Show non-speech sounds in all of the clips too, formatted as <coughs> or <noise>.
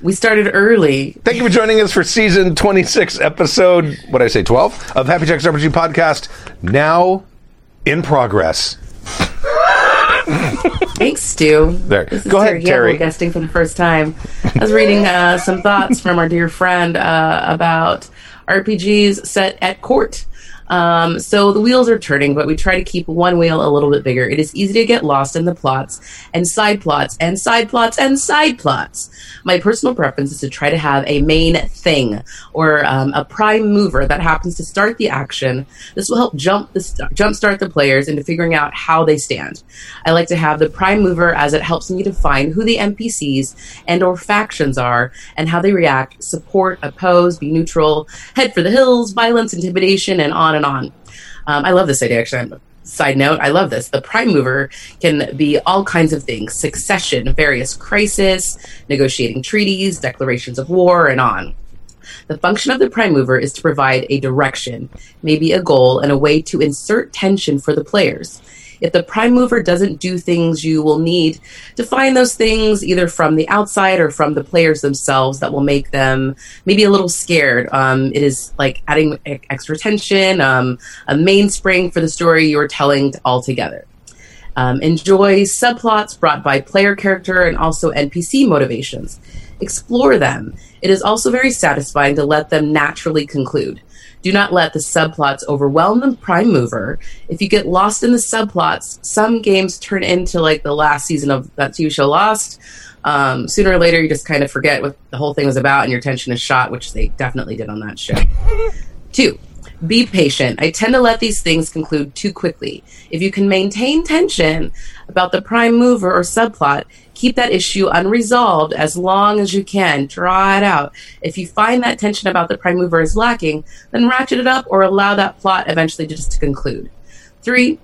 We started early. Thank you for joining us for season 26, episode, what did I say, 12 of Happy Jacks RPG podcast. Now in progress. Thanks, Stu. There. This is Go ahead, Terry Gamble Terry. guesting for the first time. I was reading uh, some thoughts from our dear friend uh, about RPGs set at court. Um, so the wheels are turning, but we try to keep one wheel a little bit bigger. It is easy to get lost in the plots and side plots and side plots and side plots. My personal preference is to try to have a main thing or um, a prime mover that happens to start the action. This will help jump the st- jumpstart the players into figuring out how they stand. I like to have the prime mover as it helps me define who the NPCs and or factions are and how they react, support, oppose, be neutral, head for the hills, violence, intimidation, and on and on. Um, I love this idea. Actually, side note, I love this. The prime mover can be all kinds of things: succession, various crisis, negotiating treaties, declarations of war, and on. The function of the prime mover is to provide a direction, maybe a goal, and a way to insert tension for the players. If the prime mover doesn't do things, you will need to find those things either from the outside or from the players themselves that will make them maybe a little scared. Um, it is like adding extra tension, um, a mainspring for the story you're telling altogether. Um, enjoy subplots brought by player character and also NPC motivations. Explore them. It is also very satisfying to let them naturally conclude. Do not let the subplots overwhelm the prime mover. If you get lost in the subplots, some games turn into like the last season of that TV show Lost. Um, sooner or later, you just kind of forget what the whole thing was about and your attention is shot, which they definitely did on that show. Two, be patient. I tend to let these things conclude too quickly. If you can maintain tension about the prime mover or subplot, keep that issue unresolved as long as you can. Draw it out. If you find that tension about the prime mover is lacking, then ratchet it up or allow that plot eventually just to conclude. Three,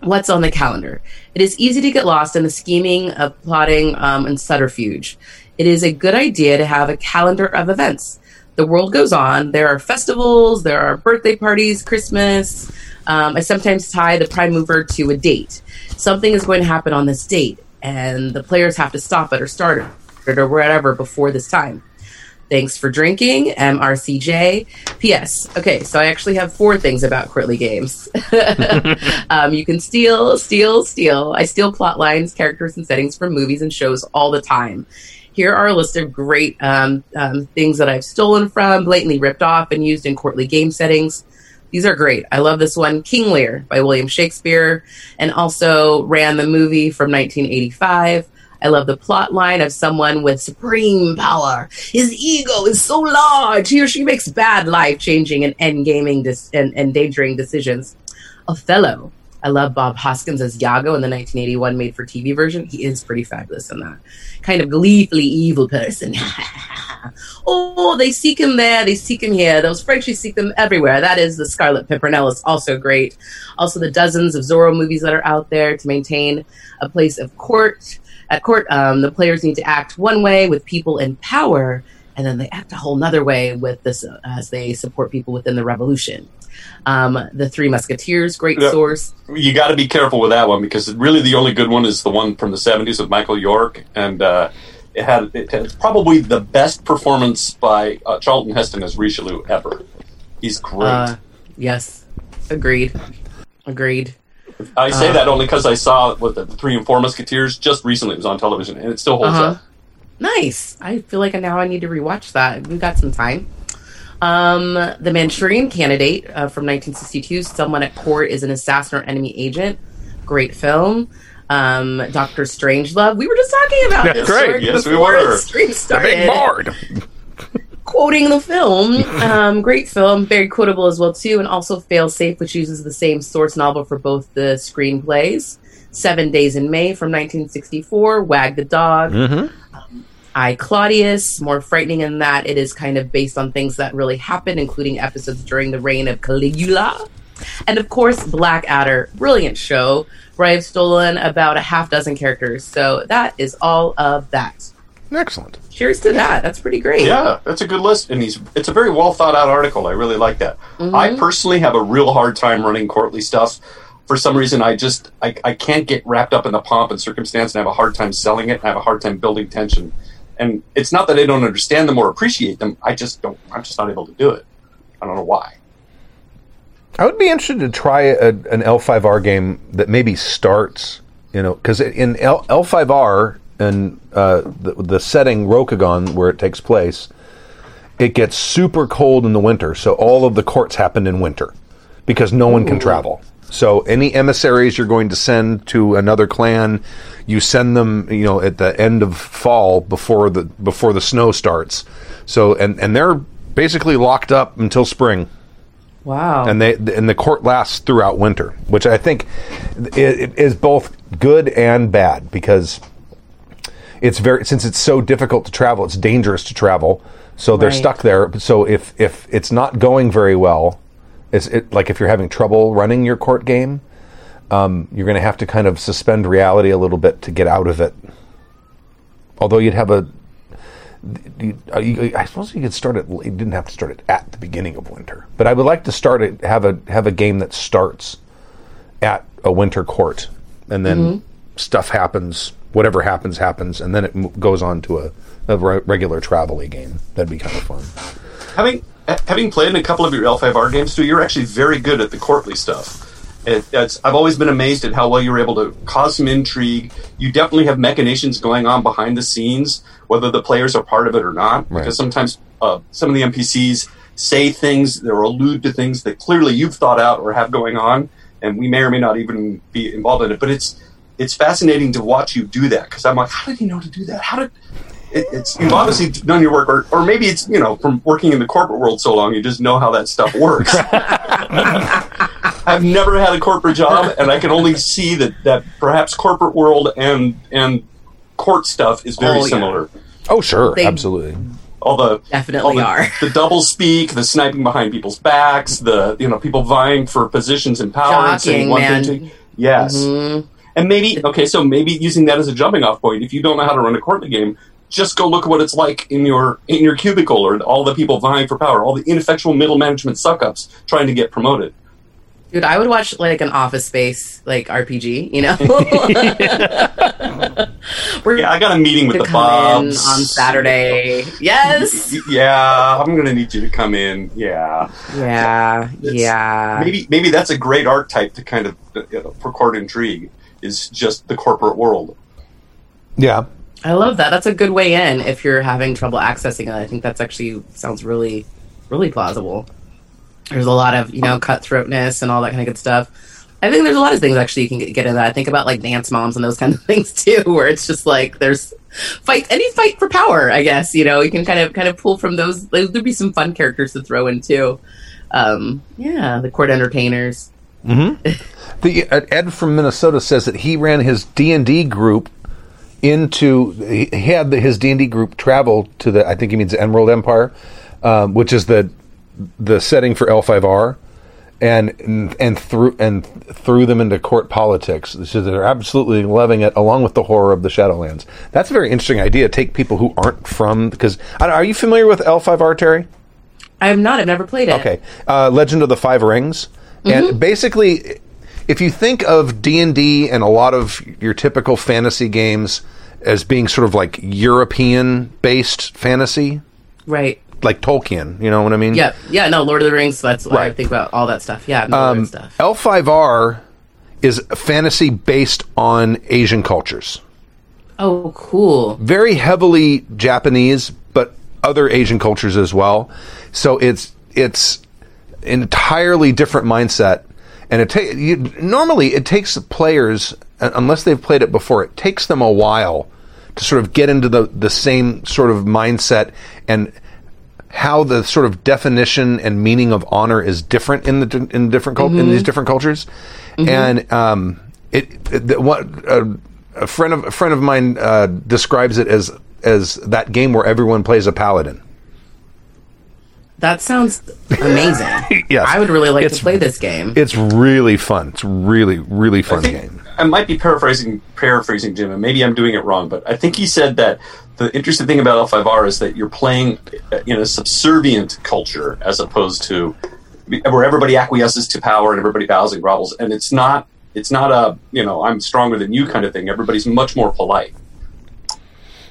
what's on the calendar. It is easy to get lost in the scheming of plotting um, and subterfuge. It is a good idea to have a calendar of events. The world goes on. There are festivals, there are birthday parties, Christmas. Um, I sometimes tie the prime mover to a date. Something is going to happen on this date, and the players have to stop it or start it or whatever before this time. Thanks for drinking, MRCJ. P.S. Okay, so I actually have four things about Courtly Games. <laughs> um, you can steal, steal, steal. I steal plot lines, characters, and settings from movies and shows all the time. Here are a list of great um, um, things that I've stolen from, blatantly ripped off, and used in courtly game settings. These are great. I love this one, King Lear by William Shakespeare, and also ran the movie from 1985. I love the plot line of someone with supreme power. His ego is so large. He or she makes bad, life changing, and end gaming dis- and endangering decisions. Othello. I love Bob Hoskins as Iago in the 1981 made for TV version. He is pretty fabulous in that. Kind of gleefully evil person. <laughs> oh, they seek him there, they seek him here. Those Frenchies seek them everywhere. That is the Scarlet Pimpernel is also great. Also, the dozens of Zorro movies that are out there to maintain a place of court. At court, um, the players need to act one way with people in power, and then they act a whole nother way with this uh, as they support people within the revolution. Um, the Three Musketeers, great source. You got to be careful with that one because really the only good one is the one from the '70s with Michael York, and uh, it had it had probably the best performance by uh, Charlton Heston as Richelieu ever. He's great. Uh, yes, agreed, agreed. I say uh, that only because I saw what the Three and Four Musketeers just recently. It was on television, and it still holds Uh-huh. up. Nice. I feel like now I need to rewatch that. We've got some time. Um, the Manchurian Candidate uh, from 1962. Someone at court is an assassin or enemy agent. Great film. Um, Doctor Strangelove. We were just talking about Yeah, this great. Yes, we were. the stream The started big bard. quoting the film. Um, great film, very quotable as well too, and also Failsafe, which uses the same source novel for both the screenplays. Seven Days in May from 1964, Wag the Dog. Mhm. I Claudius, more frightening in that it is kind of based on things that really happened, including episodes during the reign of Caligula. And of course, Blackadder, brilliant show where I have stolen about a half dozen characters. So that is all of that. Excellent. Cheers to that. That's pretty great. Yeah, that's a good list, and he's it's a very well thought out article. I really like that. Mm-hmm. I personally have a real hard time running courtly stuff. For some reason, I just I, I can't get wrapped up in the pomp and circumstance, and I have a hard time selling it. And I have a hard time building tension, And it's not that I don't understand them or appreciate them. I just don't. I'm just not able to do it. I don't know why. I would be interested to try a, an L5R game that maybe starts, you know, because in L, L5R and uh, the, the setting Rokugan where it takes place, it gets super cold in the winter, so all of the courts happen in winter because no one can travel. So any emissaries you're going to send to another clan, you send them, you know, at the end of fall before the before the snow starts. So and and they're basically locked up until spring Wow. and they and the court lasts throughout winter, which I think is both good and bad because it's very since it's so difficult to travel, it's dangerous to travel. So they're Right. stuck there. So if if it's not going very well, it's it, like if you're having trouble running your court game, um, you're going to have to kind of suspend reality a little bit to get out of it. Although you'd have a you, uh, you, I suppose you could start it. You didn't have to start it at the beginning of winter, but I would like to start it. Have a have a game that starts at a winter court, and then stuff happens. Whatever happens, happens, and then it m- goes on to a, a re- regular travel game. That'd be kind of fun. Having having played in a couple of your L5R games too, you're actually very good at the courtly stuff. It, I've always been amazed at how well you're able to cause some intrigue. You definitely have machinations going on behind the scenes, whether the players are part of it or not. Right. Because sometimes uh, some of the NPCs say things or allude to things that clearly you've thought out or have going on, and we may or may not even be involved in it. But it's it's fascinating to watch you do that because I'm like, how did he know to do that? How did it, it's you've obviously done your work, or, or maybe it's you know from working in the corporate world so long, you just know how that stuff works. <laughs> I've never had a corporate job, and I can only see that that perhaps corporate world and and court stuff is very Oh, yeah. similar. Oh, sure, They- absolutely. All the Definitely all the, are. the double speak, the sniping behind people's backs, the you know people vying for positions and power and saying one man. thing. To, yes, Mhm. and maybe okay, so maybe using that as a jumping off point. If you don't know how to run a courtly game, just go look at what it's like in your in your cubicle, or all the people vying for power, all the ineffectual middle management suck ups trying to get promoted. Dude, I would watch like an Office Space like RPG. You know. <laughs> We're Yeah, I got a meeting with the come in Bobs on Saturday. Yes. <laughs> Yeah, I'm gonna need you to come in. Yeah, Yeah. It's- Yeah. maybe maybe that's a great archetype to kind of you know, for court intrigue is just the corporate world. Yeah, I love that. That's a good way in if you're having trouble accessing it. I think that's actually sounds really, really plausible. There's a lot of you know cutthroatness and all that kind of good stuff. I think there's a lot of things actually you can get, in that. I think about like dance moms and those kind of <laughs> things too, where it's just like there's fight any fight for power. I guess you know you can kind of kind of pull from those. There'd be some fun characters to throw in too. Um, yeah, the court entertainers. <laughs> The uh, Ed from Minnesota says that he ran his D and D group into he had the, his D and D group travel to the I think he means Emerald Empire, um, which is the the setting for L five R, and and threw and threw them into court politics. So they're absolutely loving it, along with the horror of the Shadowlands. That's a very interesting idea. Take people who aren't from because are you familiar with L five R Terry? I am not. I've never played it. Okay, uh, Legend of the Five Rings, and basically, if you think of D and D and a lot of your typical fantasy games as being sort of like European based fantasy, Right. like Tolkien, you know what I mean? Yeah. Yeah. No. Lord of the Rings. That's why I Right. think about all that stuff. Yeah. Um, stuff. L5R is fantasy based on Asian cultures. Oh, cool. very heavily Japanese, but other Asian cultures as well. So it's it's entirely different mindset, and it ta- you, normally it takes players uh, unless they've played it before. It takes them a while to sort of get into the the same sort of mindset and how the sort of definition and meaning of honor is different in the in different cult- in these different cultures, and um, it, it the, what uh, a friend of a friend of mine uh, describes it as as that game where everyone plays a paladin. That sounds amazing. <laughs> Yes. I would really like It's- to play this game. It's really fun. It's really really fun I think game. I might be paraphrasing paraphrasing Jim, and maybe I'm doing it wrong, but I think he said that the interesting thing about L5R is that you're playing uh, in a subservient culture as opposed to where everybody acquiesces to power and everybody bows and grovels, and it's not it's not a you know I'm stronger than you kind of thing. Everybody's much more polite.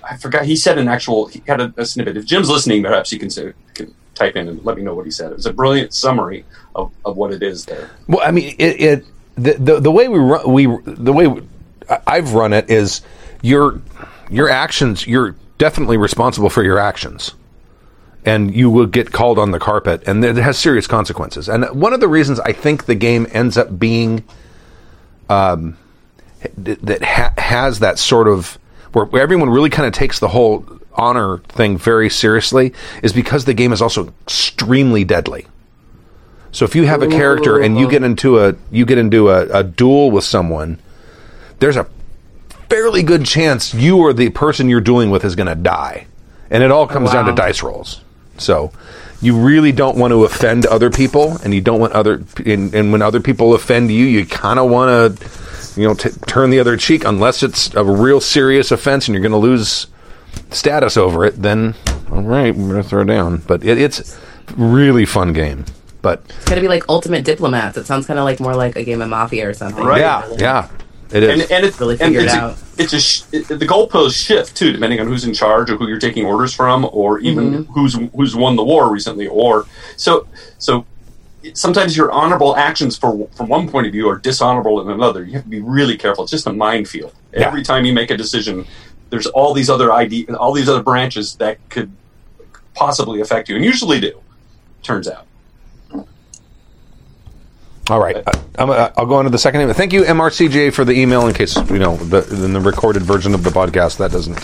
I forgot. He said an actual. He had a, a snippet. If Jim's listening, perhaps you can say can type in and let me know what he said. It was a brilliant summary of, of what it is there. Well, I mean, it, it the, the the way we run we the way I- I've run it is your your actions. You're definitely responsible for your actions, and you will get called on the carpet, and it has serious consequences. And one of the reasons I think the game ends up being um, that ha- has that sort of where everyone really kind of takes the whole honor thing very seriously is because the game is also extremely deadly. So if you have a character and you get into a you get into a, a duel with someone, there's a fairly good chance you or the person you're dueling with is going to die, and it all comes down to dice rolls. So you really don't want to offend other people, and you don't want other and, and when other people offend you, you kind of want to you know t- turn the other cheek unless it's a real serious offense and you're going to lose status over it. Then all right, we're going to throw down. But it, it's really fun game. But It's gonna be like Ultimate Diplomats. It sounds kind of like more like a game of Mafia or something. Right. yeah, yeah, it is. and, and it's Really figured it's out. A, it's a sh- it, the goalposts shift too, depending on who's in charge or who you're taking orders from, or even Mm-hmm. who's who's won the war recently. Or so so. Sometimes your honorable actions for from one point of view are dishonorable in another. You have to be really careful. It's just a minefield. Yeah. Every time you make a decision, there's all these other ID, all these other branches that could possibly affect you, and usually do. Turns out. All right, I, I'm, uh, I'll go on to the second email. Thank you, MRCJ, for the email. In case you know, the, in the recorded version of the podcast, that doesn't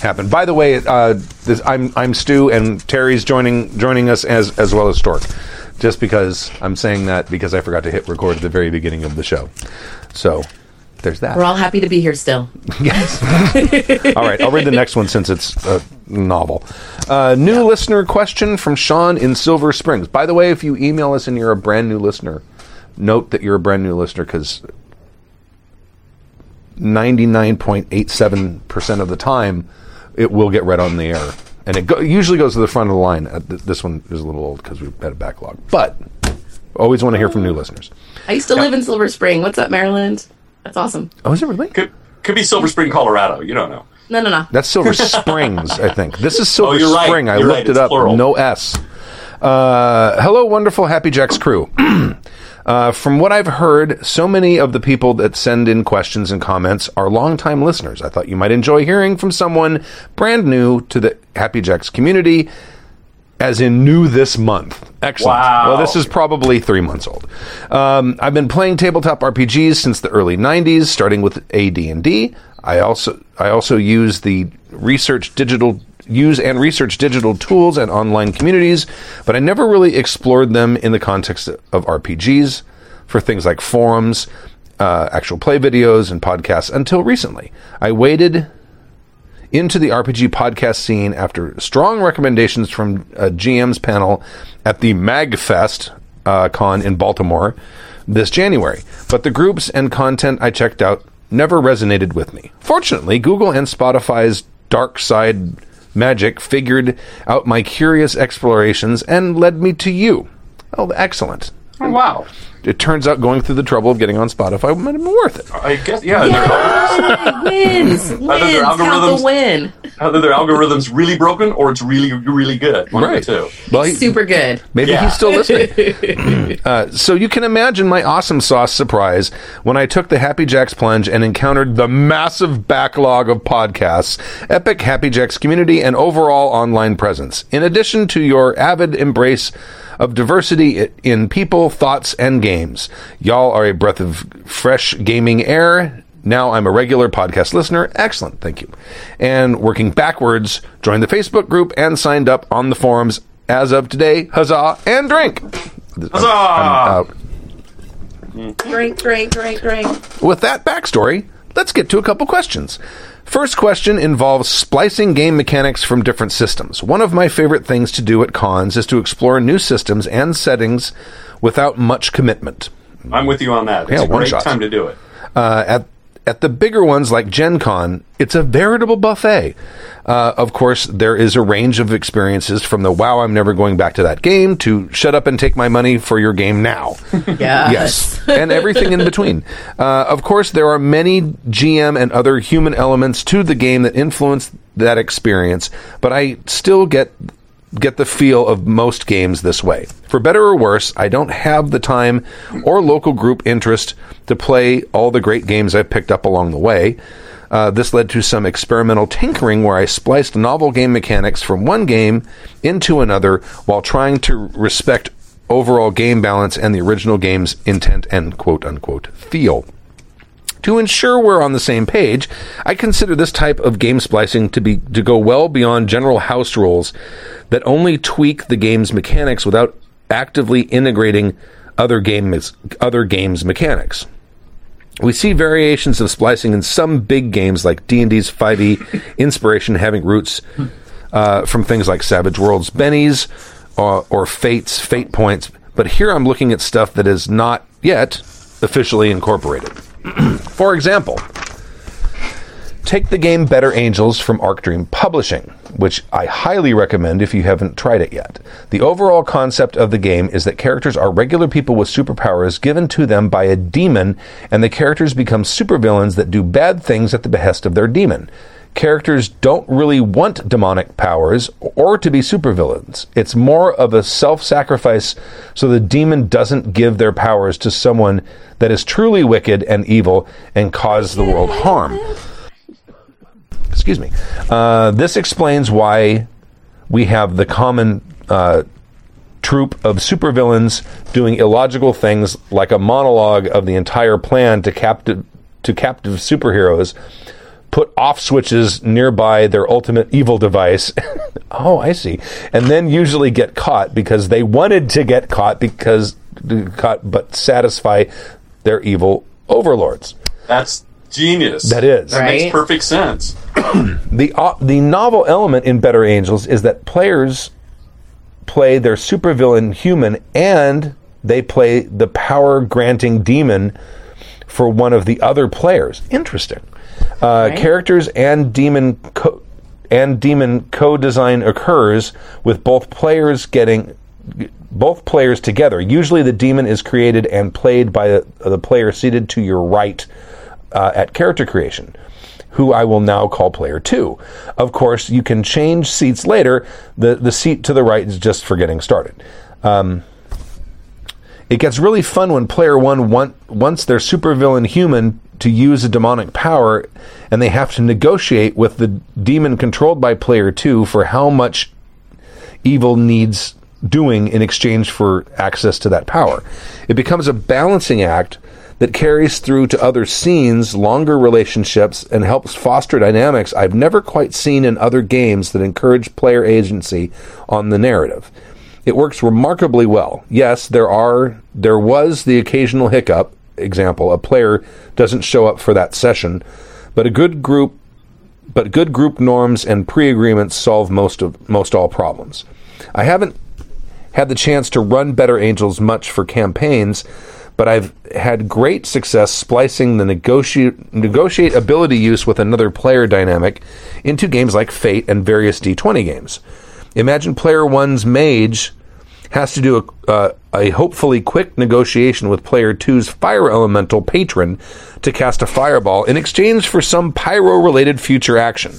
happen. By the way, uh, this, I'm I'm Stu, and Terry's joining joining us as as well as Stork. Just because I'm saying that because I forgot to hit record at the very beginning of the show. So there's that. We're all happy to be here still. Yes. <laughs> All right, I'll read the next one since it's a novel. Uh, new listener question from Sean in Silver Springs. By the way, if you email us and you're a brand new listener, note that you're a brand new listener because 99.87% of the time it will get read on the air. And it go- usually goes to the front of the line. Uh, th- this one is a little old because we've had a backlog. But always want to hear from new listeners. I used to live in Silver Spring. What's up, Maryland? That's awesome. Oh, is it really? Could could be Silver Spring, Colorado. You don't know. No, no, no. That's Silver <laughs> Springs, I think. This is Silver Oh, you're right. Spring. I You're looked right. it up. plural. No S. Uh, hello, wonderful Happy Jacks crew. <clears throat> uh, from what I've heard, so many of the people that send in questions and comments are longtime listeners. I thought you might enjoy hearing from someone brand new to the Happy Jacks community, as in new this month. Excellent. Wow. Well, this is probably three months old. Um, I've been playing tabletop RPGs since the early '90s, starting with AD&D. I also I also use the research digital use and research digital tools and online communities, but I never really explored them in the context of RPGs for things like forums, uh, actual play videos, and podcasts until recently. I waited into the RPG podcast scene after strong recommendations from a GM's panel at the MagFest uh, con in Baltimore this January. But the groups and content I checked out never resonated with me. Fortunately, Google and Spotify's dark side magic figured out my curious explorations and led me to you. Oh, excellent. Oh, wow. It turns out going through the trouble of getting on Spotify might have been worth it. I guess yeah. they're- wins, wins, <laughs> Either their the algorithms- win. Either their algorithm's really broken or it's really really good. One Right. of two. Well, he- Super good. Maybe Yeah. he's still listening. <laughs> uh, so you can imagine my awesome sauce surprise when I took the Happy Jacks plunge and encountered the massive backlog of podcasts, epic Happy Jacks community, and overall online presence. In addition to your avid embrace of diversity in people, thoughts, and games, y'all are a breath of fresh gaming air. Now I'm a regular podcast listener. Excellent, thank you. And working backwards, joined the Facebook group and signed up on the forums as of today. Huzzah and drink. Huzzah! I'm out. Great, great, great, great. With that backstory, let's get to a couple questions. First question involves splicing game mechanics from different systems. One of my favorite things to do at cons is to explore new systems and settings without much commitment. I'm with you on that. It's Yeah, a great time to do it. Uh, at at the bigger ones like Gen Con, it's a veritable buffet. Uh, of course, there is a range of experiences from the wow, I'm never going back to that game to shut up and take my money for your game now. <laughs> Yes. yes. and everything in between. Uh, of course, there are many GM and other human elements to the game that influence that experience, but I still get get the feel of most games this way. For better or worse, I don't have the time or local group interest to play all the great games I've picked up along the way. Uh, this led to some experimental tinkering where I spliced novel game mechanics from one game into another while trying to respect overall game balance and the original game's intent and quote unquote feel. To ensure we're on the same page, I consider this type of game splicing to be to go well beyond general house rules that only tweak the game's mechanics without actively integrating other games other games mechanics. We see variations of splicing in some big games like D&D's 5e <laughs> inspiration having roots uh, from things like Savage Worlds Bennies or, or Fate's Fate Points, but here I'm looking at stuff that is not yet officially incorporated. <clears throat> For example, take the game Better Angels from Arc Dream Publishing, which I highly recommend if you haven't tried it yet. The overall concept of the game is that characters are regular people with superpowers given to them by a demon, and the characters become supervillains that do bad things at the behest of their demon. Characters don't really want demonic powers or to be supervillains. It's more of a self sacrifice so the demon doesn't give their powers to someone that is truly wicked and evil and cause the world harm. Excuse me. Uh, this explains why we have the common uh, troop of supervillains doing illogical things like a monologue of the entire plan to captive to captive superheroes put off switches nearby their ultimate evil device. <laughs> oh, I see. And then usually get caught because they wanted to get caught because caught but satisfy their evil overlords. That's genius. That is. That Right? makes perfect sense. <clears throat> the uh, the novel element in Better Angels is that players play their supervillain human and they play the power granting demon for one of the other players. Interesting. Uh, Characters and demon co- and demon co-design occurs with both players getting both players together. Usually, the demon is created and played by the, the player seated to your right uh, at character creation, who I will now call player two. Of course, you can change seats later. The the seat to the right is just for getting started. Um, it gets really fun when player one want, wants their supervillain human to use a demonic power, and they have to negotiate with the demon controlled by player two for how much evil needs doing in exchange for access to that power. It becomes a balancing act that carries through to other scenes, longer relationships, and helps foster dynamics I've never quite seen in other games that encourage player agency on the narrative. It works remarkably well. Yes, there are there was the occasional hiccup, example, a player doesn't show up for that session, but a good group but good group norms and pre-agreements solve most of most all problems. I haven't had the chance to run Better Angels much for campaigns, but I've had great success splicing the negotiate negotiate ability use with another player dynamic into games like Fate and various D20 games. Imagine player one's mage has to do a, uh, a hopefully quick negotiation with player two's fire elemental patron to cast a fireball in exchange for some pyro related future action.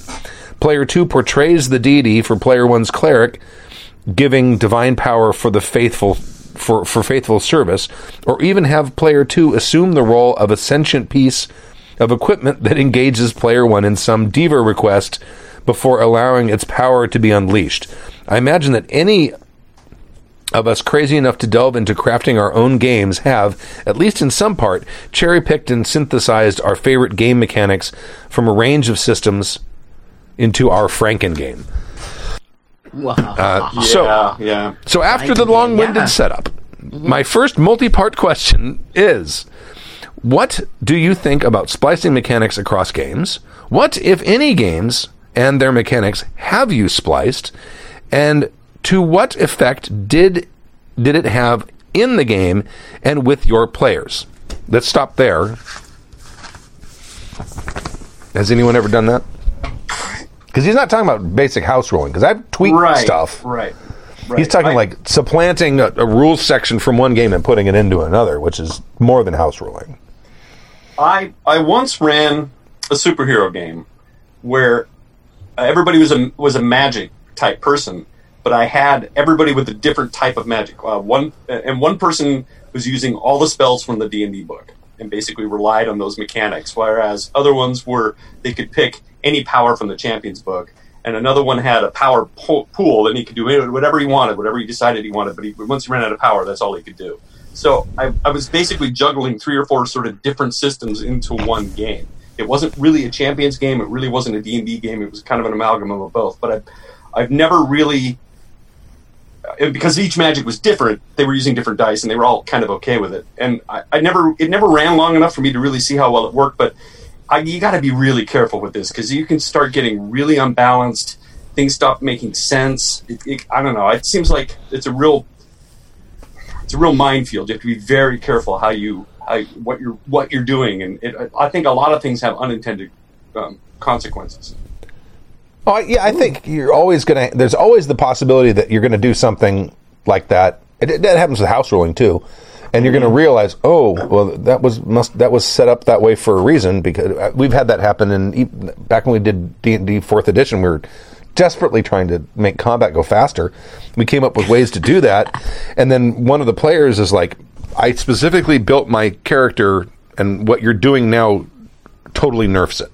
Player two portrays the deity for player one's cleric, giving divine power for the faithful for, for faithful service, or even have player two assume the role of a sentient piece of equipment that engages player one in some diva request before allowing its power to be unleashed. I imagine that any of us crazy enough to delve into crafting our own games have, at least in some part, cherry picked and synthesized our favorite game mechanics from a range of systems into our Franken game. Wow. Uh, so, yeah, yeah. so after the Franken game, long-winded yeah. setup, my first multi-part question is: What do you think about splicing mechanics across games? What, if any, games and their mechanics have you spliced? And to what effect did did it have in the game and with your players? Let's stop there. Has anyone ever done that? Because he's not talking about basic house ruling. Because I've tweaked right, stuff. Right. right. He's talking I- like supplanting a, a rules section from one game and putting it into another, which is more than house ruling. I I once ran a superhero game where everybody was a was a magic type person, but I had everybody with a different type of magic. Uh, one and one person was using all the spells from the D and D book and basically relied on those mechanics, whereas other ones were they could pick any power from the Champions book. And another one had a power po- pool, and he could do whatever he wanted, whatever he decided he wanted. But he, once he ran out of power, that's all he could do. So I, I was basically juggling three or four sort of different systems into one game. It wasn't really a champions game. It really wasn't a D&D game. It was kind of an amalgam of both. But I've, I've never really, and because each magic was different, they were using different dice, and they were all kind of okay with it. And I, I never, it never ran long enough for me to really see how well it worked. But I, you got to be really careful with this because you can start getting really unbalanced. Things stop making sense. It, it, I don't know. It seems like it's a real it's a real minefield. You have to be very careful how you how what you're what you're doing, and I think a lot of things have unintended um, consequences. Oh yeah, I think you're always gonna. There's always the possibility that you're gonna do something like that. It, that happens with house ruling too, and you're gonna realize, oh, well, that was must that was set up that way for a reason because uh, we've had that happen. in e- back when we did D and D Fourth Edition, we were desperately trying to make combat go faster. We came up with ways to do that, and then one of the players is like, I specifically built my character, and what you're doing now totally nerfs it.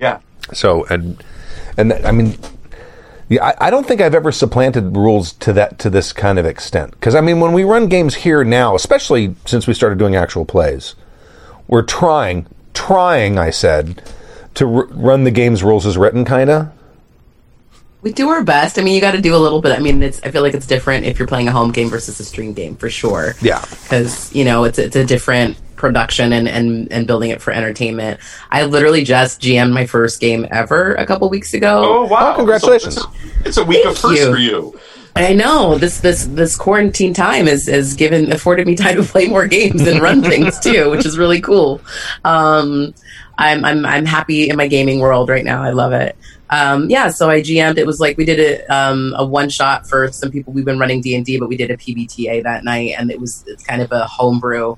Yeah, So and and that, I mean, yeah, I, I don't think I've ever supplanted rules to that to this kind of extent. Because I mean, when we run games here now, especially since we started doing actual plays, we're trying, trying. I said to r- run the game's rules as written, kind of. We do our best. I mean, you got to do a little bit. I mean, it's. I feel like it's different if you're playing a home game versus a stream game for sure. Yeah. because you know it's it's a different production and and and building it for entertainment. I literally just GM'd my first game ever a couple weeks ago. Oh wow! Oh, congratulations. So it's, a, it's a week of first you. for you. I know this this this quarantine time has has given afforded me <laughs> time to play more games and run things too, which is really cool. Um, I'm I'm I'm happy in my gaming world right now. I love it. Um, yeah, so I GM'd. It was like we did a um, a one shot for some people. We've been running D and D, but we did a PBTA that night, and it was it's kind of a homebrew,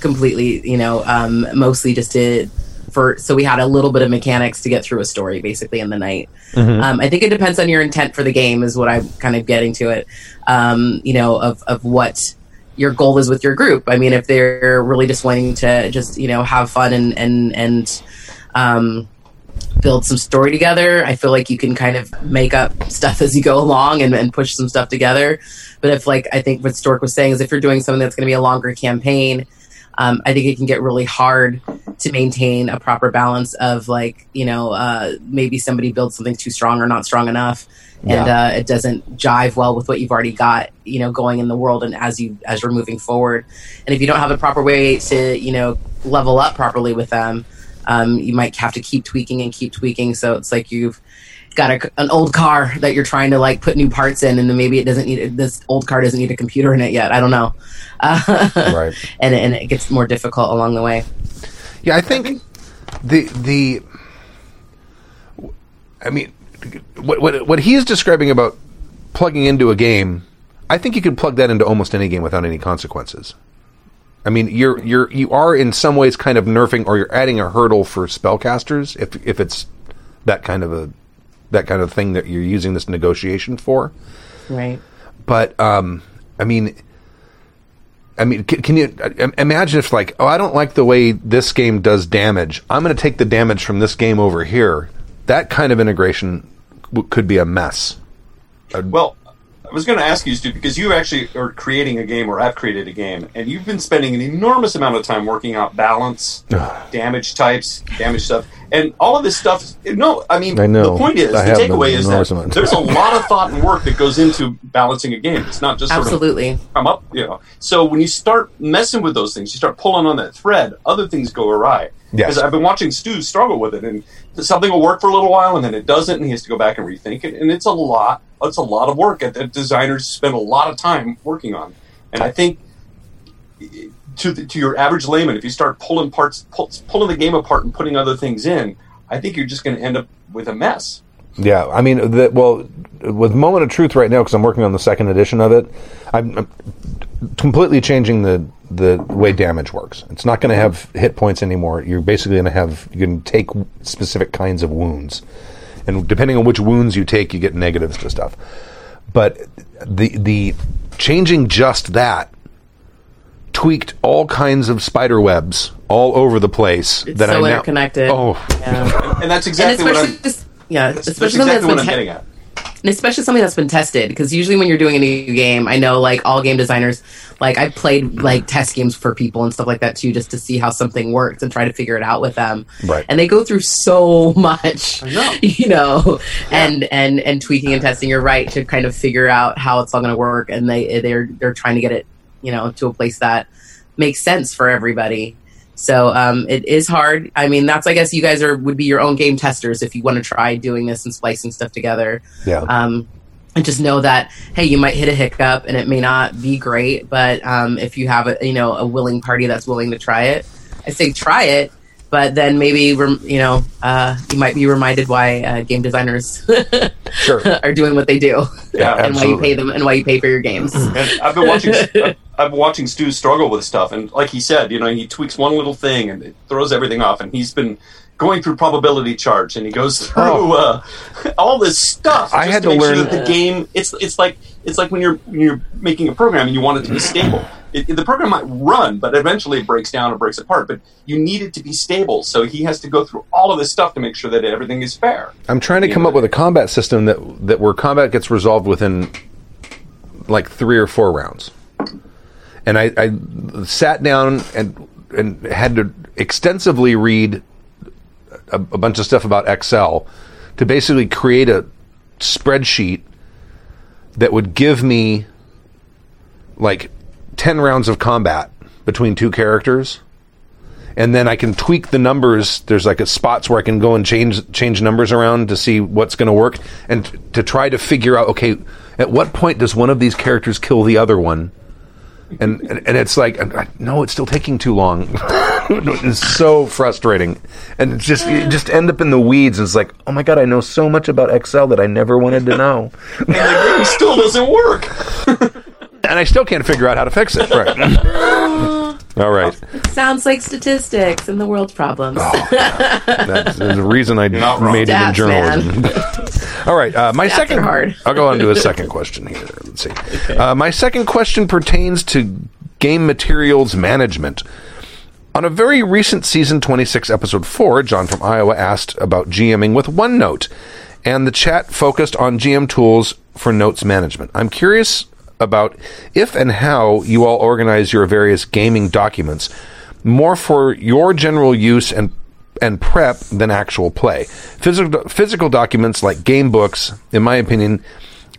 completely. You know, um, mostly just to for so we had a little bit of mechanics to get through a story basically in the night. Um, I think it depends on your intent for the game, is what I'm kind of getting to it. Um, you know, of of what your goal is with your group. I mean, if they're really just wanting to just you know have fun and and and um, build some story together, I feel like you can kind of make up stuff <laughs> as you go along and, and push some stuff together. But if like I think what Stork was saying is if you're doing something that's going to be a longer campaign, um, I think it can get really hard to maintain a proper balance of like you know uh, maybe somebody builds something too strong or not strong enough, and Yeah. uh, it doesn't jive well with what you've already got you know going in the world and as you as you're moving forward. And if you don't have a proper way to you know level up properly with them, um, you might have to keep tweaking and keep tweaking. So it's like you've got a, an old car that you're trying to like put new parts in, and then maybe it doesn't need this old car doesn't need a computer in it yet. I don't know, uh, <laughs> Right. And and it gets more difficult along the way. Yeah, I think the the. I mean, what what what he's describing about plugging into a game, I think you could plug that into almost any game without any consequences. I mean, you're you're you are in some ways kind of nerfing, or you're adding a hurdle for spellcasters if if it's that kind of a that kind of thing that you're using this negotiation for. Right. But um, I mean, I mean, can, can you uh, imagine if like, oh, I don't like the way this game does damage. I'm going to take the damage from this game over here. That kind of integration w- could be a mess. Well, I was going to ask you, Stu, because you actually are creating a game or have created a game, and you've been spending an enormous amount of time working out balance, <sighs> damage types, damage stuff, and all of this stuff. No, I mean, I know. the point is, I the have takeaway is that amount. there's a lot of <laughs> thought and work that goes into balancing a game. It's not just sort of Absolutely. come up, you know. So when you start messing with those things, you start pulling on that thread, other things go awry. Yes. Because I've been watching Stu struggle with it, and something will work for a little while, and then it doesn't, and he has to go back and rethink it, and it's a lot. It's a lot of work that that designers spend a lot of time working on, and I think to the, to your average layman, if you start pulling parts, pull, pulling the game apart and putting other things in, I think you're just going to end up with a mess. Yeah, I mean, the, well, with Moment of Truth right now, because I'm working on the second edition of it, I'm, I'm completely changing the the way damage works. It's not going to have hit points anymore. You're basically going to have you can take specific kinds of wounds, and depending on which wounds you take, you get negatives to stuff. But the the changing just that tweaked all kinds of spider webs all over the place. It's that so I now, interconnected. Oh, Yeah. And that's and exactly what I'm. just, yeah, That's, especially that's exactly what I'm that's getting at. Te- and especially something that's been tested because usually when you're doing a new game, I know like all game designers, like I've played like test games for people and stuff like that too, just to see how something works and try to figure it out with them. Right. And they go through so <laughs> much, know. you know, and and and tweaking and testing. You're right to kind of figure out how it's all going to work, and they they're they're trying to get it, you know, to a place that makes sense for everybody. So um, it is hard. I mean, that's I guess you guys are would be your own game testers if you want to try doing this and splicing stuff together. yeah. Um, and just know that hey, you might hit a hiccup and it may not be great, but um, if you have a you know a willing party that's willing to try it, I say try it. But then maybe rem- you know uh, you might be reminded why uh, game designers Sure. <laughs> are doing what they do Yeah, <laughs> and why you pay them and why you pay for your games. And I've been <laughs> watching. I've- I've been watching Stu struggle with stuff, and like he said, you know, he tweaks one little thing and it throws everything off. And he's been going through probability charts, and he goes through Oh. uh, all this stuff. I just had to make learn- sure that the game. It's it's like it's like when you're when you're making a program and you want it to be stable. It, the program might run, but eventually it breaks down or breaks apart. But you need it to be stable, so he has to go through all of this stuff to make sure that everything is fair. I'm trying to come up with a combat system that that where combat gets resolved within like three or four rounds. And I, I sat down and and had to extensively read a, a bunch of stuff about Excel to basically create a spreadsheet that would give me like 10 rounds of combat between two characters and then I can tweak the numbers. There's like a spots where I can go and change change numbers around to see what's going to work, and t- to try to figure out okay, at what point does one of these characters kill the other one? And and, and it's like no, it's still taking too long. <laughs> it's so frustrating, and just just end up in the weeds. And it's like oh my god, I know so much about Excel that I never wanted to know, <laughs> And the game still doesn't work. <laughs> and I still can't figure out how to fix it. Right. <laughs> All right. Sounds like statistics and the world's problems. That's the reason I not wrong. made it in Stats, journalism. <laughs> All right, uh, my second. are hard. I'll go on to a second question here. Let's see. Uh, my second question pertains to game materials management. On a very recent season 26, episode 4, John from Iowa asked about GMing with OneNote, and the chat focused on GM tools for notes management. I'm curious about if and how you all organize your various gaming documents more for your general use and and prep than actual play. Physical physical documents like game books, in my opinion,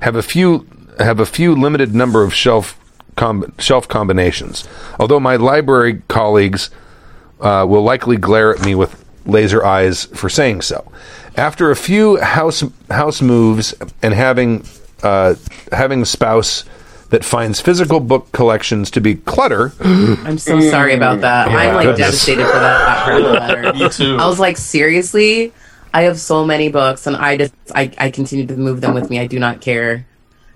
have a few have a few limited number of shelf com- shelf combinations. Although my library colleagues uh, will likely glare at me with laser eyes for saying so. After a few house house moves and having uh, having spouse that finds physical book collections to be clutter, <gasps> I'm so sorry about that. I'm like goodness. devastated for that part of the <laughs> letter. Me too. I was like, seriously? I have so many books, and I just I, I continue to move them with me. I do not care. <sighs>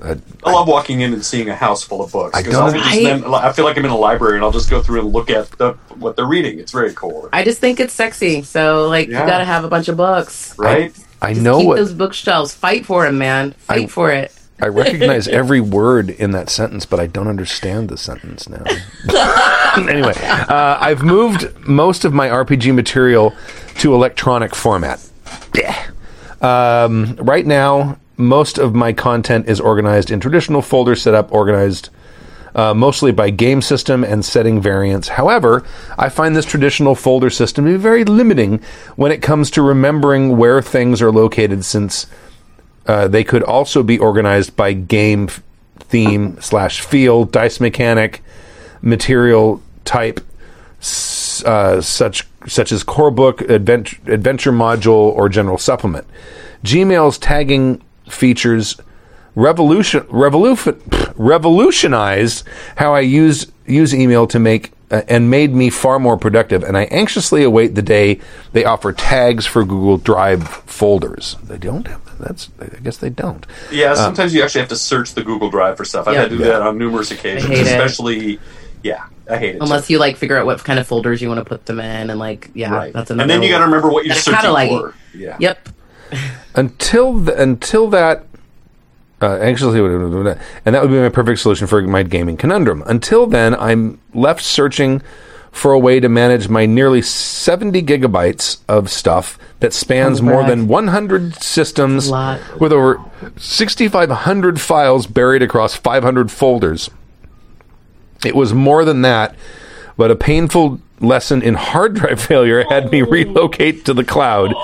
I love walking in and seeing a house full of books. I 'cause don't- I'll just Right? then- I feel like I'm in a library and I'll just go through and look at the, what they're reading. It's very cool, I just think it's sexy. So like, Yeah. you gotta have a bunch of books. right? I Just know keep what those bookshelves. Fight for them, man. Fight I- for it. I recognize every word in that sentence, but I don't understand the sentence now. <laughs> anyway, uh, I've moved most of my RPG material to electronic format. Um, right now, most of my content is organized in traditional folder setup, organized uh, mostly by game system and setting variants. However, I find this traditional folder system to be very limiting when it comes to remembering where things are located, since uh, they could also be organized by game theme slash field, dice mechanic, material type, uh, such such as core book, adventure, adventure module, or general supplement. Gmail's tagging features revolution revolution revolutionized how I use use email to make uh, and made me far more productive. And I anxiously await the day they offer tags for Google Drive folders. They don't have that's. I guess they don't. Yeah, sometimes you actually have to search the Google Drive for stuff. I've Yeah. had to do Yeah. that on numerous occasions, hate it. especially. Yeah, I hate it. Unless too. you like figure out what kind of folders you want to put them in, and like, yeah, right. that's another. and then you got to remember what you're searching catalog for. Yeah. Yep. <laughs> until th- until that uh, actually and that would be my perfect solution for my gaming conundrum until then i'm left searching for a way to manage my nearly 70 gigabytes of stuff that spans Humble more than 100 systems with over 6500 files buried across 500 folders it was more than that but a painful lesson in hard drive <laughs> failure had me relocate to the cloud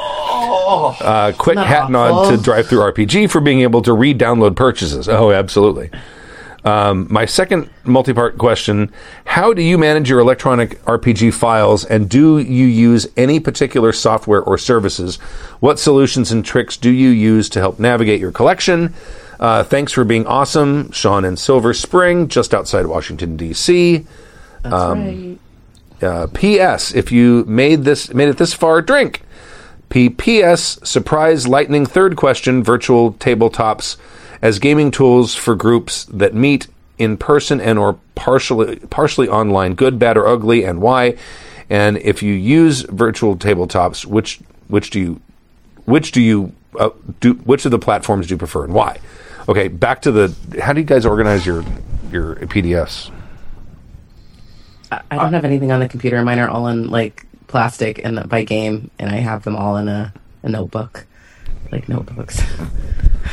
uh, quick Not hat nod awful. to DriveThruRPG for being able to re-download purchases. Oh, absolutely. Um, my second multi-part question: How do you manage your electronic RPG files, and do you use any particular software or services? What solutions and tricks do you use to help navigate your collection? Uh, thanks for being awesome, Sean in Silver Spring, just outside Washington D.C. That's Um, right. Uh, P.S. If you made this made it this far, drink. P.P.S. Surprise lightning third question: Virtual tabletops as gaming tools for groups that meet in person and or partially partially online. Good, bad, or ugly, and why? And if you use virtual tabletops, which which do you which do you uh, do which of the platforms do you prefer and why? Okay, back to the. How do you guys organize your your PDFs? I, don't have anything on the computer. Mine are all in like plastic and by game, and I have them all in a, a notebook, like notebooks. <laughs>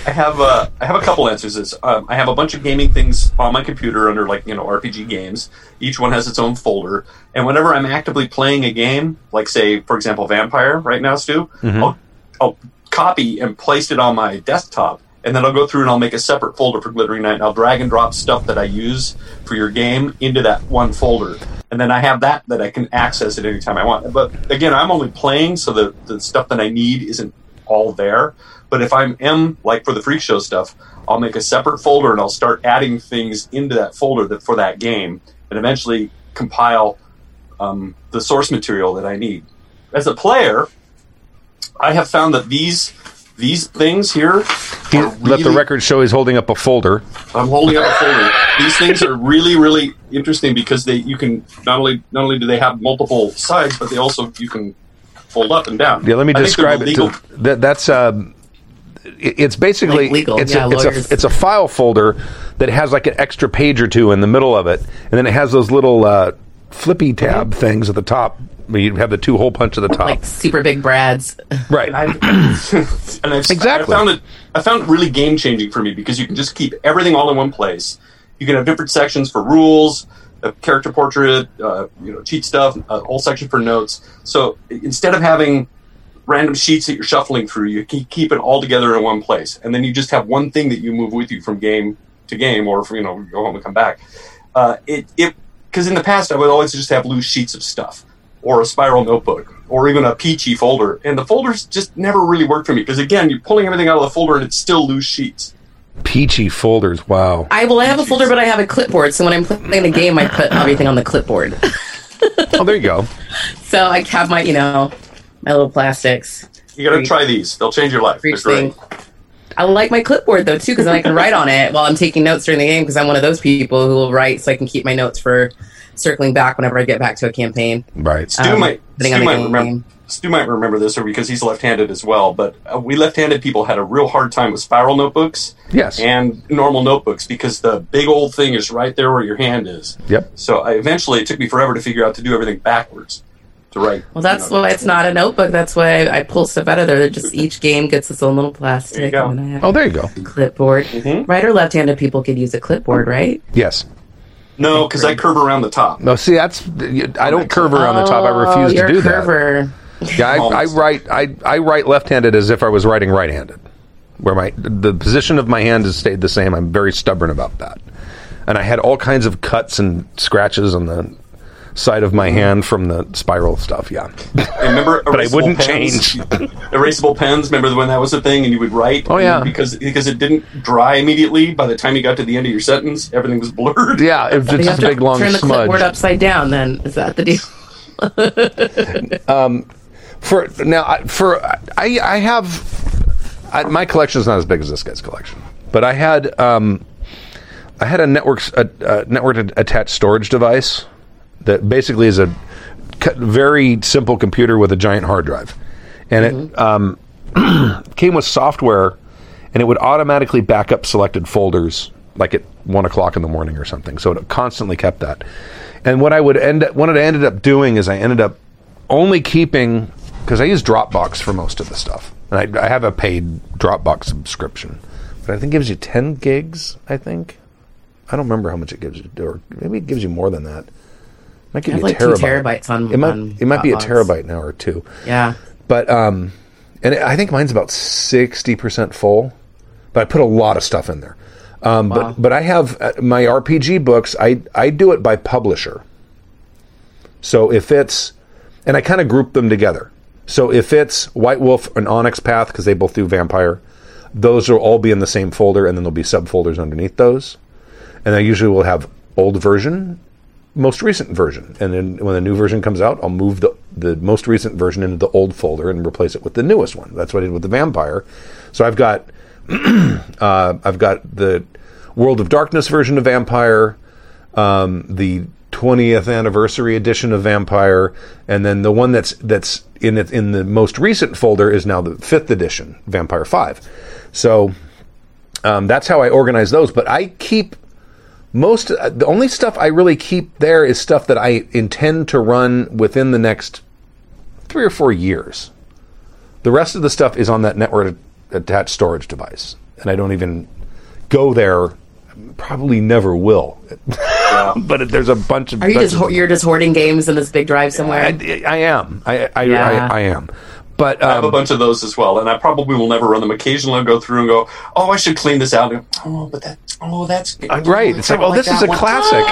I have uh, I have a couple answers. Is um, I have a bunch of gaming things on my computer under like you know RPG games. Each one has its own folder, and whenever I'm actively playing a game, like say for example Vampire right now, Stu, I'll, I'll copy and place it on my desktop, and then I'll go through and I'll make a separate folder for Glittering Night, and I'll drag and drop stuff that I use for your game into that one folder. And then I have that that I can access at any time I want. But again, I'm only playing, so the, the stuff that I need isn't all there. But if I'm M, like for the freak show stuff, I'll make a separate folder and I'll start adding things into that folder that for that game, and eventually compile um, the source material that I need. As a player, I have found that these these things here. He, are let the record show he's holding up a folder. I'm holding up a folder. These things are really, really interesting because they you can not only not only do they have multiple sides, but they also you can fold up and down. Yeah, let me I describe it. To, that, that's it- it's basically Like legal, it's, yeah, a, it's lawyers. a it's a file folder that has like an extra page or two in the middle of it, and then it has those little uh, flippy tab things at the top. Where you have the two hole punch at the top, like super big Brads. <laughs> right? I've, and I've, <coughs> Exactly. I found it. I found it really game changing for me because you can just keep everything all in one place. You can have different sections for rules, a character portrait, uh, you know, cheat stuff, a whole section for notes. So instead of having random sheets that you're shuffling through, you keep it all together in one place, and then you just have one thing that you move with you from game to game, or from, you know, go home and come back. Uh, it it because in the past I would always just have loose sheets of stuff, or a spiral notebook, or even a peachy folder, and the folders just never really worked for me because again, you're pulling everything out of the folder and it's still loose sheets. Peachy folders. Wow. I will I have a folder, but I have a clipboard. So when I'm playing the game, I put everything on the clipboard. oh, there you go. <laughs> so I have my, you know, my little plastics. You got to try these; they'll change your life. They're great. thing. I like my clipboard though too, because then I can write on it while I'm taking notes during the game. Because I'm one of those people who will write, so I can keep my notes for circling back whenever I get back to a campaign. Right. Stu Um, might Stu might remember Stu might remember this, or because he's left-handed as well. But uh, we left-handed people had a real hard time with spiral notebooks Yes. and normal notebooks because the big old thing is right there where your hand is. Yep. So I, eventually, it took me forever to figure out to do everything backwards to write. Well, that's you know, why it's not a notebook. That's why I, I pull stuff out of there. They're just each game gets its own little plastic. There. And I Oh, there you go. a clipboard. Mhm. Right or left-handed people could use a clipboard, right? Yes. No, because I curve around the top. No, see, that's I don't curve around the top. I Oh, refuse to you're do a that. curver. Yeah, I, I write I, I write left-handed as if I was writing right-handed, where my the position of my hand has stayed the same. I'm very stubborn about that, and I had all kinds of cuts and scratches on the side of my hand from the spiral stuff. Yeah, And remember, <laughs> But I erasable wouldn't pens? change. <laughs> erasable pens. Remember when that was a thing, and you would write. Oh, yeah. because because it didn't dry immediately. By the time you got to the end of your sentence, everything was blurred. <laughs> yeah, it's You just have a to big long turn the smudge. clipboard upside down. Then is that the deal? For now, I- for I, I have I, my collection is not as big as this guy's collection, but I had um, I had a network a, a network attached storage device that basically is a very simple computer with a giant hard drive, and it um, <clears throat> came with software, and it would automatically back up selected folders like at one o'clock in the morning or something. So it constantly kept that. And what I would end up, what I ended up doing is I ended up only keeping because I use Dropbox for most of the stuff, and I, I have a paid Dropbox subscription, but I think it gives you ten gigs. I think I don't remember how much it gives you, or maybe it gives you more than that. Might give I you have a like two terabyte. terabytes on. It might on it might be a terabyte now or two. Yeah. But um, and I think mine's about sixty percent full. But I put a lot of stuff in there. Um, Wow. But but I have uh, my RPG books. I I do it by publisher. So if it's and I kind of group them together. So if it's White Wolf and Onyx Path because they both do vampire, those will all be in the same folder, and then there'll be subfolders underneath those. And I usually will have old version, most recent version, and then when the new version comes out, I'll move the the most recent version into the old folder and replace it with the newest one. That's what I did with the vampire. So I've got <clears throat> uh, I've got the World of Darkness version of Vampire, um, the 20th anniversary edition of Vampire, and then the one that's that's in in the most recent folder is now the fifth edition, Vampire Five. So um, that's how I organize those. But I keep most uh, the only stuff I really keep there is stuff that I intend to run within the next three or four years. The rest of the stuff is on that network attached storage device, and I don't even go there. Probably never will. <laughs> but there's a bunch of. Are you just ho- you're just hoarding games in this big drive somewhere? I, I am. I I, Yeah. I, I am. But I have a um, bunch of those as well, and I probably will never run them. Occasionally, I'll go through and go, "Oh, I should clean this out." And go, oh, but that, oh, that's uh, right. It's like, oh, this is a one. classic.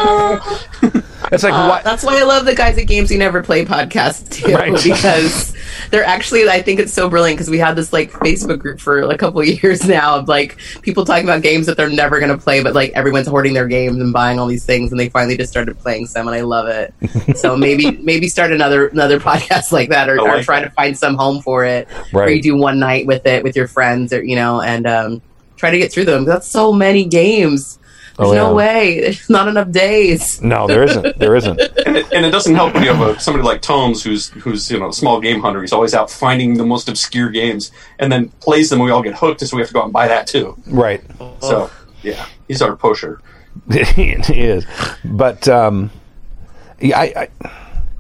<laughs> it's like Uh, what? That's why I love the guys at Games You Never Play podcast too, <laughs> Right. because they're actually. I think it's so brilliant because we had this like Facebook group for a couple <laughs> years now of like people talking about games that they're never going to play, but like everyone's hoarding their games and buying all these things, and they finally just started playing some, and I love it. so maybe maybe start another another podcast like that, or, I or try to find some home for it, where Right. you do one night with it with your friends, or you know, and um, try to get through them. That's so many games. There's Oh, no way. There's not enough days. No, there isn't. There isn't. <laughs> and it, and it doesn't help when you have a, somebody like Tomes who's who's you know a small game hunter. He's always out finding the most obscure games and then plays them. and We all get hooked, so we have to go out and buy that too. Right. So yeah, he's our pusher. <laughs> he is, But um, yeah, I, I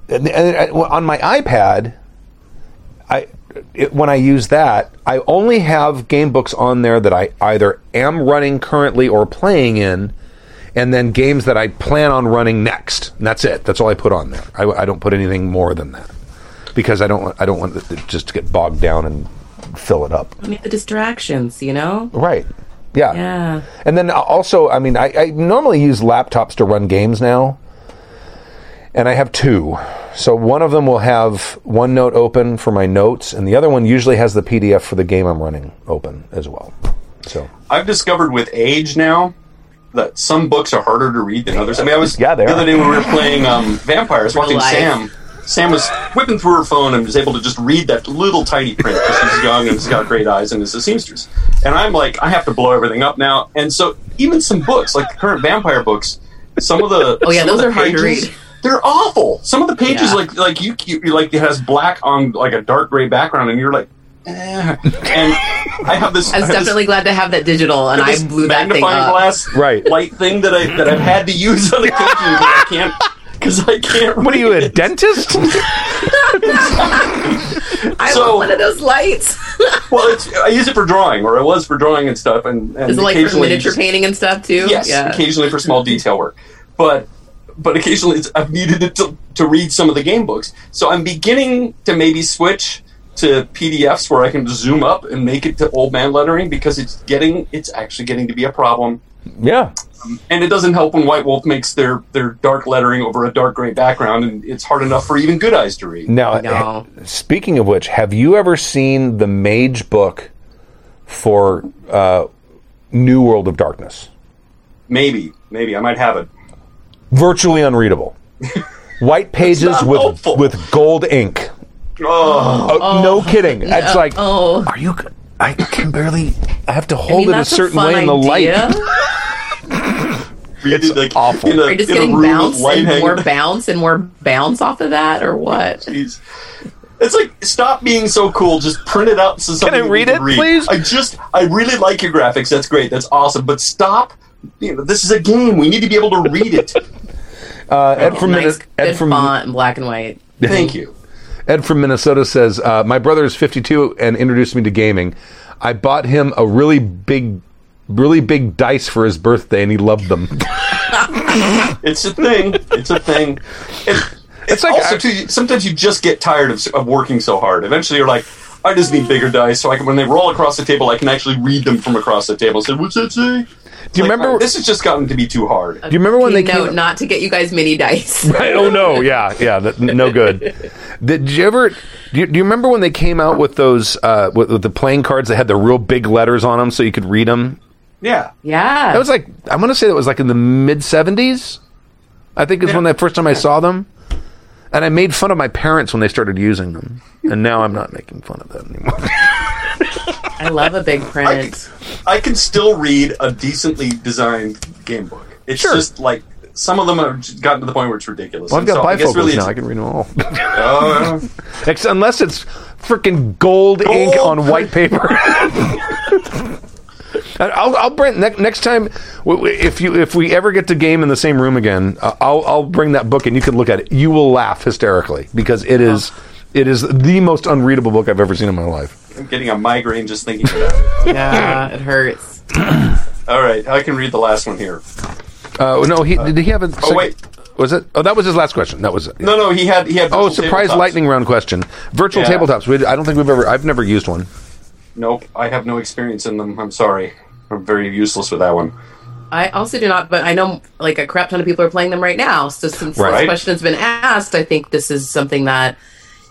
and, and, and on my iPad, I it, when I use that, I only have game books on there that I either am running currently or playing in, and then games that I plan on running next. And that's it. That's all I put on there. I, I don't put anything more than that because I don't want I don't want it just to get bogged down and fill it up. I mean, the distractions, you know? Right. Yeah. Yeah. And then uh, also, I mean, I, I normally use laptops to run games now, and I have two. So one of them will have OneNote open for my notes, and the other one usually has the PDF for the game I'm running open as well. So I've discovered with age now that some books are harder to read than others. I mean, I was Yeah, the other day when we were playing um, Vampires, watching life. Sam. Sam was whipping through her phone and was able to just read that little tiny print because she's young and has got great eyes and is a seamstress. And I'm like, I have to blow everything up now. And so even some books, like the current vampire books, some of the Oh, yeah, those the are hard to read. They're awful. Some of the pages, Yeah. like like you, you like it has black on like a dark gray background, and you're like, eh. and I have this. <laughs> I was have this- definitely glad to have that digital, and I this blew that thing magnifying up. glass Right. light thing that I that I've had to use on occasion because I can't because I can't. what are you, read a it. dentist? <laughs> I So- want one of those lights. <laughs> Well, it's, I use it for drawing, or I was for drawing and stuff, and, and Is it like for miniature just- painting and stuff too? Yes, Yeah. occasionally for small detail work, but but occasionally it's, I've needed it to, to read some of the game books. So I'm beginning to maybe switch to PDFs where I can zoom up and make it to old man lettering because it's getting it's actually getting to be a problem yeah. and it doesn't help when White Wolf makes their their dark lettering over a dark gray background, and it's hard enough for even good eyes to read. Now, No. speaking of which, have you ever seen the Mage book for uh, New World of Darkness? Maybe, maybe I might have it. Virtually unreadable. White pages with helpful. with gold ink. Oh, uh, Oh, no kidding. It's like, oh. are you? I can barely. I have to I hold mean, it a that's certain fun way in the idea. light. <laughs> it's like awful. In a, Are you just in a getting room with bounce light and hanging more bounce and more bounce off of that, or what? Jeez. It's like stop being so cool. Just print it out. So something I that we read it, please? I just I really like your graphics. That's great. That's awesome. But stop. You know, this is a game. We need to be able to read it. Uh, Ed from nice, Minnesota. Ed good from font and black and white. Thank you. Ed from Minnesota says, uh, "My brother is 52 and introduced me to gaming. I bought him a really big, really big dice for his birthday, and he loved them. <laughs> It's a thing. It's a thing. And It's like also I- too, sometimes you just get tired of, of working so hard. Eventually, you're like, I just need bigger dice, so I can when they roll across the table, I can actually read them from across the table. So what's that say? Do you remember? this has just gotten to be too hard. do you remember when they note came? not to get you guys mini dice. <laughs> oh no, yeah, yeah, that, no good. <laughs> Did you ever? Do you, do you remember when they came out with those uh, with, with the playing cards that had the real big letters on them so you could read them? Yeah. yeah, That was like I want to say that was like in the mid 70s. I think is when the first time I saw them. And I made fun of my parents when they started using them. And now I'm not making fun of that anymore. <laughs> I love a big <laughs> print. I can still read a decently designed game book. It's Sure. just like some of them have gotten to the point where it's ridiculous. Well, I've And got so I bifocals really now. I can read them all. <laughs> Ex- Unless it's freaking gold, ink on white paper. <laughs> I'll, I'll bring ne- next time w- w- if you if we ever get to game in the same room again. uh, I'll I'll bring that book and you can look at it. You will laugh hysterically because it is it is the most unreadable book I've ever seen in my life. I'm getting a migraine just thinking about it. <laughs> yeah, it hurts. <clears throat> All right, I can read the last one here. Uh, no, he did he have a? Oh wait, was it? Oh, that was his last question. That was it. no, no, he had he had. Oh, surprise tabletops. lightning round question. Virtual Yeah. tabletops. We, I don't think we've ever. I've never used one. Nope, I have no experience in them. I'm sorry. I'm very useless with that one. I also do not, but I know like a crap ton of people are playing them right now. So since Right. this question has been asked, I think this is something that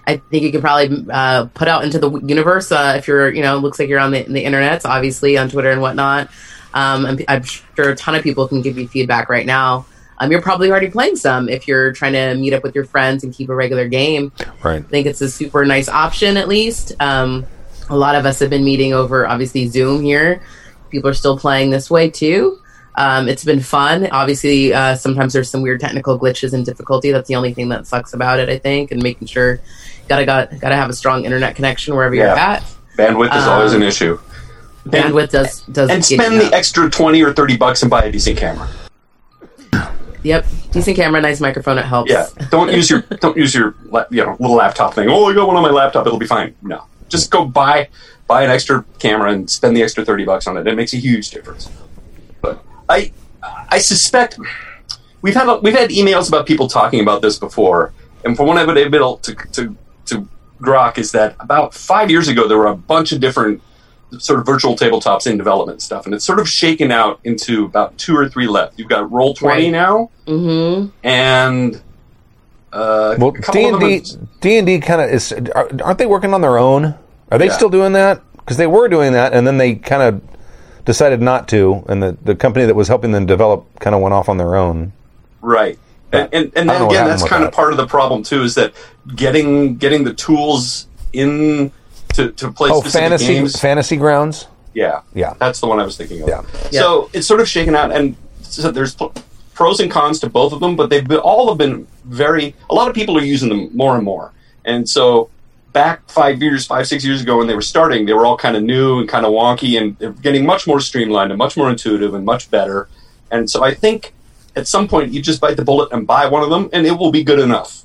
I think you can probably uh, put out into the universe uh, if you're, you know, looks like you're on the, the internet, obviously on Twitter and whatnot. Um, and I'm sure a ton of people can give you feedback right now. Um, you're probably already playing some if you're trying to meet up with your friends and keep a regular game. Right. I think it's a super nice option, at least. Um, a lot of us have been meeting over, obviously, Zoom here. People are still playing this way too. Um, it's been fun. Obviously, uh, sometimes there's some weird technical glitches and difficulty. That's the only thing that sucks about it, I think, and making sure gotta got gotta have a strong internet connection wherever you're at. Bandwidth is always Um, an issue. Bandwidth does does And spend the up. extra twenty or thirty bucks and buy a decent camera. Yep, decent camera, nice microphone. It helps. Yeah, don't use your <laughs> don't use your you know little laptop thing. Oh, I got one on my laptop; it'll be fine. No, just go buy buy an extra camera and spend the extra thirty bucks on it. It makes a huge difference. But I I suspect we've had we've had emails about people talking about this before, and from what I've been able to to to grok is that about five years ago there were a bunch of different sort of virtual tabletops in development stuff, and it's sort of shaken out into about two or three left. You've got Roll20 Right. now Mm-hmm. and uh, Well, D and D D and D kind of is. are- Aren't they working on their own? Are they Yeah. still doing that? Because they were doing that, and then they kind of decided not to, and the the company that was helping them develop kind of went off on their own. right. And, and, and I don't know then again, that's kind that. of part of the problem too. Is that getting getting the tools in to, to play Oh, specific fantasy games? fantasy grounds. yeah, Yeah. that's the one I was thinking of. Yeah. So it's sort of shaken out, and so there's pros and cons to both of them, but they've been, all have been very. A lot of people are using them more and more, and so back five years, five six years ago when they were starting, they were all kind of new and kind of wonky, and they're getting much more streamlined and much more intuitive and much better. And so I think at some point you just bite the bullet and buy one of them, and it will be good enough.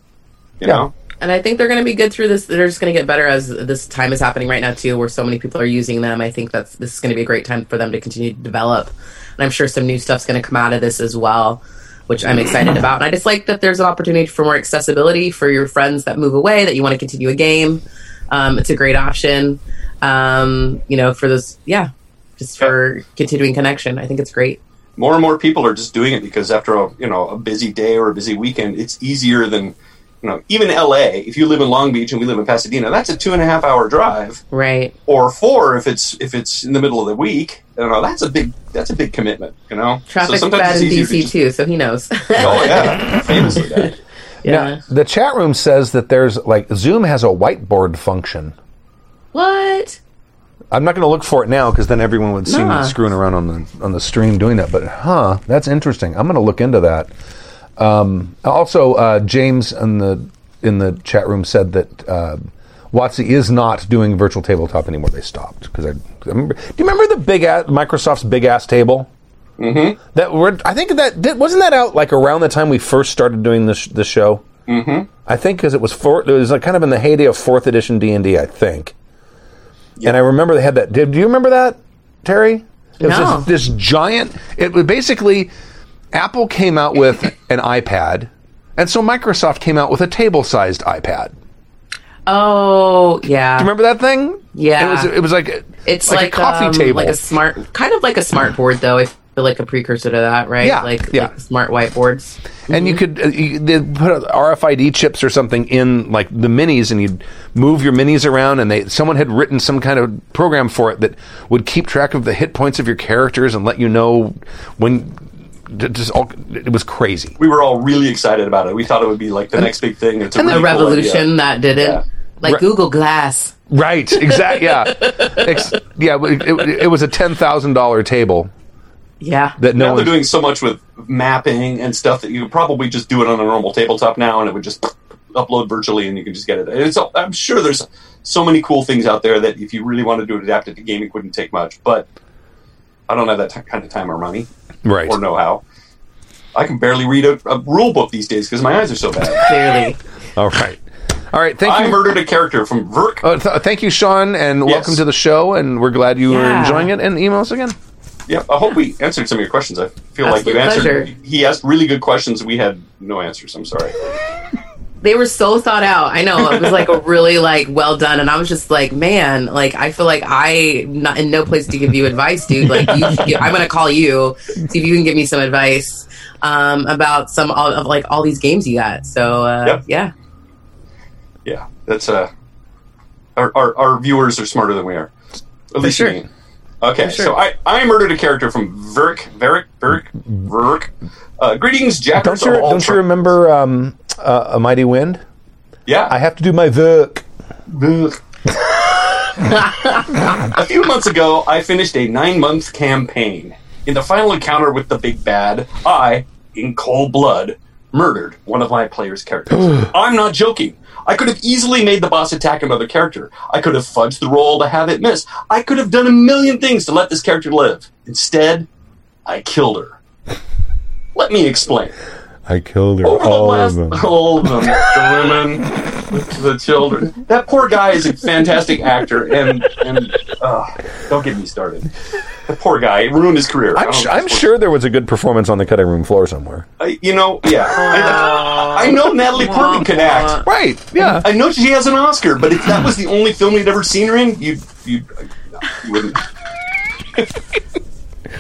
You Yeah. know. And I think they're going to be good through this. They're just going to get better as this time is happening right now too, where so many people are using them. I think that's this is going to be a great time for them to continue to develop, and I'm sure some new stuff's going to come out of this as well, which I'm excited about. And I just like that there's an opportunity for more accessibility for your friends that move away that you want to continue a game. Um, it's a great option, um, you know, for this. Yeah, just for continuing connection. I think it's great. more and more people are just doing it because after a you know a busy day or a busy weekend, it's easier than you know even L.A. If you live in Long Beach and we live in Pasadena, that's a two and a half hour drive, Right. or four if it's if it's in the middle of the week. You know that's a big that's a big commitment. You know, Traffic's sometimes bad in easier to DC just- too, so he knows. Oh yeah, <laughs> famously bad. yeah. Now, the chat room says that there's like Zoom has a whiteboard function. What? I'm not going to look for it now because then everyone would see Nah. me screwing around on the on the stream doing that. But huh, that's interesting. I'm going to look into that. Um, also, uh, James in the in the chat room said that uh, WotC is not doing virtual tabletop anymore. They stopped because I, I remember. Do you remember the big ass, Microsoft's big ass table? Mm-hmm. That were I think that did, wasn't that out like around the time we first started doing this the show. Mm-hmm. I think because it was four, it was like kind of in the heyday of fourth edition D and I think. And I remember they had that. Did do you remember that, Terry? It was No. this, this giant. It was basically Apple came out with <laughs> an iPad, and so Microsoft came out with a table-sized iPad. Oh, yeah. Do you remember that thing? Yeah. It was. It was like It's like, like, a coffee um, table. like a smart, kind of like a smart board, though. I feel like a precursor to that, right? Yeah, like, yeah. like smart whiteboards. and you could uh, you, they put RFID chips or something in like the minis, and you'd move your minis around, and they someone had written some kind of program for it that would keep track of the hit points of your characters and let you know when. D- Just all, it was crazy. We were all really excited about it. We thought it would be like the next big thing. It's a, A really cool revolution idea. that didn't, Yeah. like Right. Google Glass. Right? Exactly. Yeah. <laughs> Ex- yeah. It, it, it was a ten thousand dollar table Yeah. that no now they're doing so much with mapping and stuff that you could probably just do it on a normal tabletop now, and it would just upload virtually, and you can just get it. And it's, I'm sure there's so many cool things out there that if you really wanted to adapt it to gaming, wouldn't take much. But I don't have that t- kind of time or money Right. or know how. I can barely read a, a rule book these days because my eyes are so bad. <laughs> Clearly. All right. All right. Thank I you. murdered a character from Verk. Uh, th- thank you, Sean, and Yes. welcome to the show. And we're glad you were Yeah. enjoying it. And email us again. Yeah, I hope we answered some of your questions. I feel like you Absolute answered. pleasure. He asked really good questions. We had no answers. I'm sorry. <laughs> They were so thought out. I know it was like a really like well done, and I was just like, man, like I feel like I not in no place to give you advice, dude. Like you, should I'm gonna call you see if you can give me some advice um, about some all, of like all these games you got. So uh, Yep. yeah, Yeah, that's uh, our, our our viewers are smarter than we are. At least sure. me. Okay, sure. so I, I murdered a character from Verk, Verk, Verk, Verk. Uh, greetings, Jackers Don't you, don't you remember um, uh, A Mighty Wind? Yeah, I have to do my work. Verk. <laughs> a few months ago, I finished a nine-month campaign. In the final encounter with the big bad, I, in cold blood, murdered one of my player's characters. <sighs> I'm not joking. I could have easily made the boss attack another character. I could have fudged the roll to have it miss. I could have done a million things to let this character live. Instead, I killed her. <sighs> Let me explain. I killed her. Over the last, <laughs> all of them, the women, the children. That poor guy is a fantastic actor, and and uh, don't get me started. The poor guy it ruined his career. I'm, sh- I'm sure there was a good performance on the cutting room floor somewhere. I- you know, yeah. I, I know Natalie Portman can act. Right. Yeah. I know she has an Oscar, but if that was the only film you'd ever seen her in, you you you wouldn't. <laughs>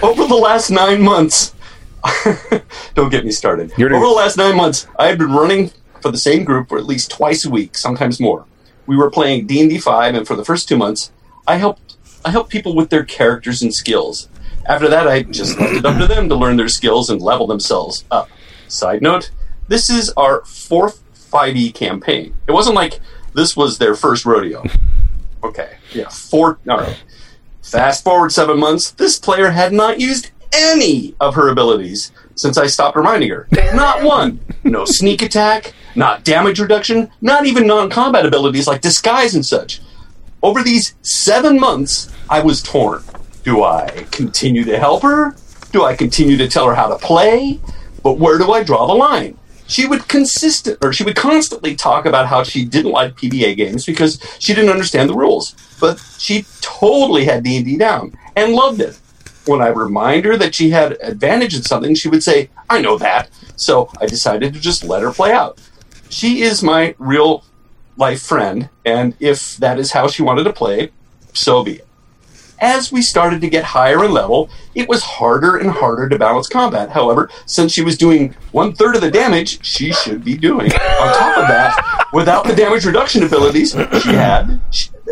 Over the last nine months, <laughs> don't get me started. You're- Over the last nine months, I had been running for the same group for at least twice a week, sometimes more. We were playing D and D five, and for the first two months, I helped I helped people with their characters and skills. After that, I just left it up to them to learn their skills and level themselves up. Side note: This is our fourth 5e campaign. It wasn't like this was their first rodeo. Okay, yeah, four. All right. Fast forward seven months, this player had not used any of her abilities since I stopped reminding her. Not one. No sneak attack, not damage reduction, not even non combat abilities like disguise and such. Over these seven months, I was torn. Do I continue to help her? Do I continue to tell her how to play? But where do I draw the line? She would consistent or she would constantly talk about how she didn't like PBTA games because she didn't understand the rules. But she totally had D&D down and loved it. When I remind her that she had advantage in something, she would say, "I know that." So I decided to just let her play out. She is my real life friend, and if that is how she wanted to play, so be it. as we started to get higher in level, it was harder and harder to balance combat. However, since she was doing one third of the damage she should be doing, on top of that, without the damage reduction abilities she had,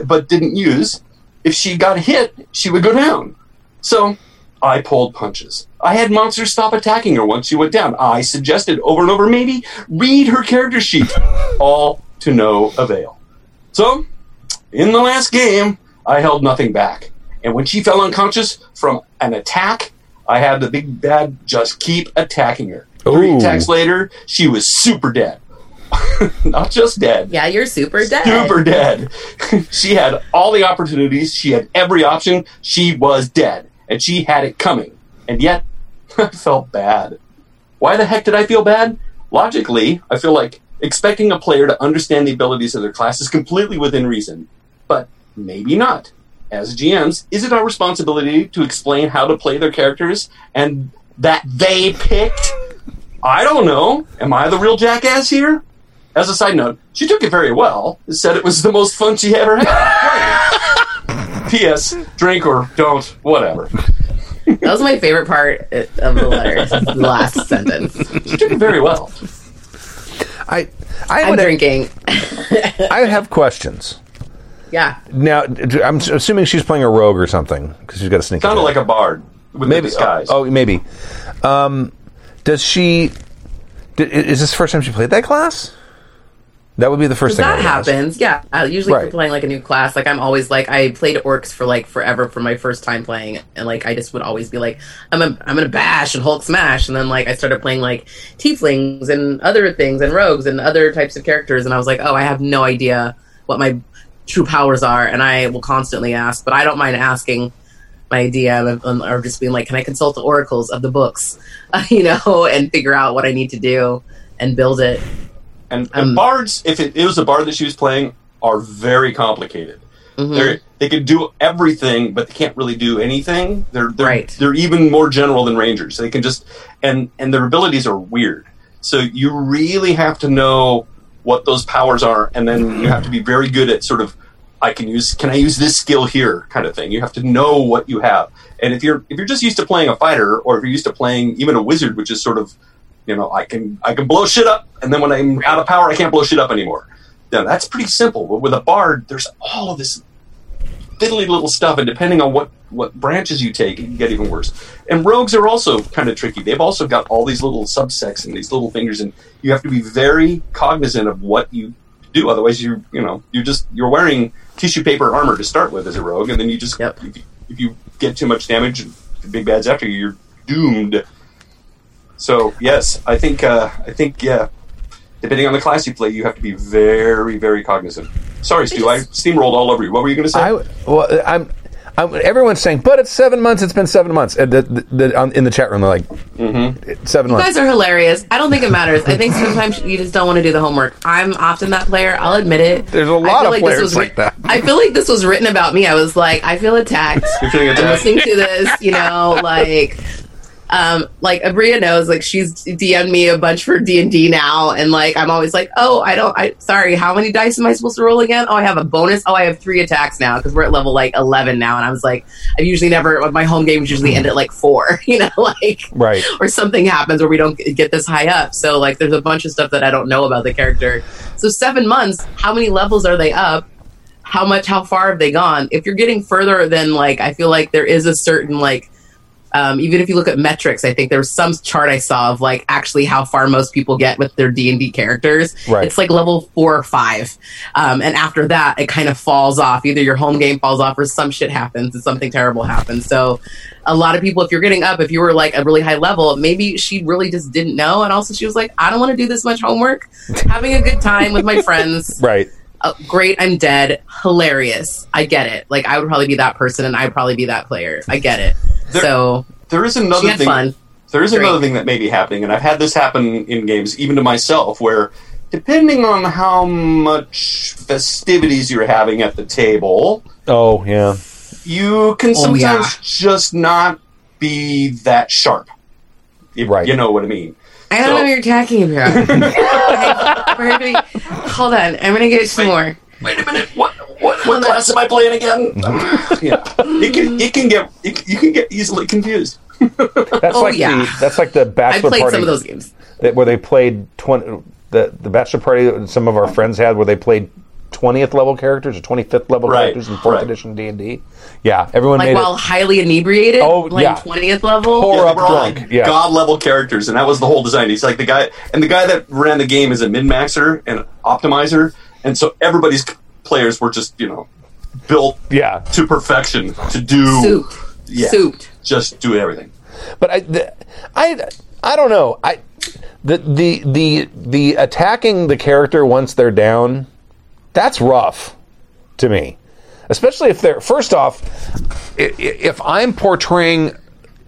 but didn't use, if she got hit, she would go down. So I pulled punches. I had monsters stop attacking her once she went down. I suggested over and over, maybe read her character sheet. <laughs> All to no avail. So, in the last game, I held nothing back. And when she fell unconscious from an attack, I had the big bad just keep attacking her. Three Ooh. attacks later, she was super dead. <laughs> Not just dead Yeah, you're super dead. super dead. <laughs> she had all the opportunities. She had every option. She was dead, and she had it coming. And yet, <laughs> I felt bad. Why the heck did I feel bad? Logically, I feel like expecting a player to understand the abilities of their class is completely within reason, but maybe not. As GMs, is it our responsibility to explain how to play their characters and that they picked? I don't know. Am I the real jackass here? As a side note, she took it very well. Said it was the most fun she ever had. <laughs> P.S. Drink or don't, whatever. That was my favorite part of the letter. the last sentence. She took it very well. I I I'm drinking. I have questions. Yeah. Now, I'm assuming she's playing a rogue or something because she's got a sneak. Sounded attack. like a bard with maybe. the disguise. Oh, oh, maybe. Um, does she? d- is this the first time she played that class? That would be the first thing. I that happens. Yeah. Uh, usually, if Right. you're playing like a new class, like I'm always like I played orcs for like forever for my first time playing, and like I just would always be like I'm a, I'm gonna bash and Hulk smash, and then like I started playing like tieflings and other things and rogues and other types of characters, and I was like, oh, I have no idea what my true powers are, and I will constantly ask, but I don't mind asking my DM and- or just being like, can I consult the oracles of the books, <laughs> you know, and figure out what I need to do and build it. And, and Um, bards, if it, it was a bard that she was playing, are very complicated. Mhm. They're, they can do everything, but they can't really do anything. They're they're, Right. they're even more general than rangers. They can just and and their abilities are weird. So you really have to know what those powers are, and then you have to be very good at sort of I can use can I use this skill here kind of thing. You have to know what you have. And if you're if you're just used to playing a fighter, or if you're used to playing even a wizard, which is sort of you know I can I can blow shit up, and then when I'm out of power, I can't blow shit up anymore. Now that's pretty simple. But with a bard, there's all of this fiddly little stuff, and depending on what what branches you take, it can get even worse. And rogues are also kind of tricky. They've also got all these little subsects and these little fingers, and you have to be very cognizant of what you do. Otherwise, you you know you're just you're wearing tissue paper armor to start with as a rogue, and then you just Yep. if, you, if you get too much damage, the big bad's after you, you're doomed. So yes, I think uh, I think yeah. Depending on the class you play, you have to be very, very cognizant. Sorry, Stu, I steamrolled all over you. What were you going to say? I well, I'm. I'm, everyone's saying, but it's seven months. It's been seven months. And the, the, the, on, in the chat room, they're like, Mm-hmm. seven You months. guys are hilarious. I don't think it matters. I think sometimes you just don't want to do the homework. I'm often that player. I'll admit it. There's a lot feel of this players was like that. I feel like this was written about me. I was like, I feel attacked. You're feeling I'm attacked. listening to this, you know, like, um, like Abria knows, like she's DM'd me a bunch for D and D now, and like I'm always like, oh, I don't, I sorry, how many dice am I supposed to roll again? Oh, I have a bonus. Oh, I have three attacks now because we're at level like 11 now, and I was like, I usually never, my home games usually end at like four, <laughs> you know, like Right. or something happens where we don't get this high up. So like there's a bunch of stuff that I don't know about the character. So 7 months, how many levels are they up? How much how far have they gone? If you're getting further than like I feel like there is a certain like um, even if you look at metrics, I think there was some chart I saw of like actually how far most people get with their D and D characters. Right. It's like level four or five, um, and after that, it kind of falls off. Either your home game falls off, or some shit happens, and something terrible happens. So, a lot of people, if you're getting up, if you were like a really high level, maybe she really just didn't know, and also she was like, I don't want to do this much homework. <laughs> Having a good time with my friends. Right. Uh, great, I'm dead. Hilarious. I get it. Like I would probably be that person, and I'd probably be that player. I get it. There- so there is she another had thing. fun. There is Drink. another thing that may be happening, and I've had this happen in games, even to myself, where depending on how much festivities you're having at the table, Oh yeah. you can Oh, sometimes yeah. just not be that sharp. If Right. You know what I mean. I don't So- know what you're talking about. <laughs> Okay, we're gonna be- hold on, I'm gonna get some more. Wait a minute. What? what, what class am I playing again? Mm-hmm. <laughs> yeah, it can it can get it, you can get easily confused. That's Oh, like yeah. the that's like the bachelor I bachelor played party some of those games. that, where they played twenty the the bachelor party that some of our oh. friends had where they played twentieth level characters or twenty fifth level Right, characters in fourth right. edition D and D. Yeah, everyone Like made while it. highly inebriated, Oh, like yeah. twentieth level. Poor- Yeah, up they were all drunk, like yeah. god level characters, and that was the whole design. He's like the guy, and the guy that ran the game is a min maxer and optimizer, and so everybody's players were just you know built Yeah, to perfection to do Souped. Yeah. Souped. just do everything. but I, the, I, I don't know. I, the the the the attacking the character once they're down, that's rough to me. Especially if they're first off, i- i- if I'm portraying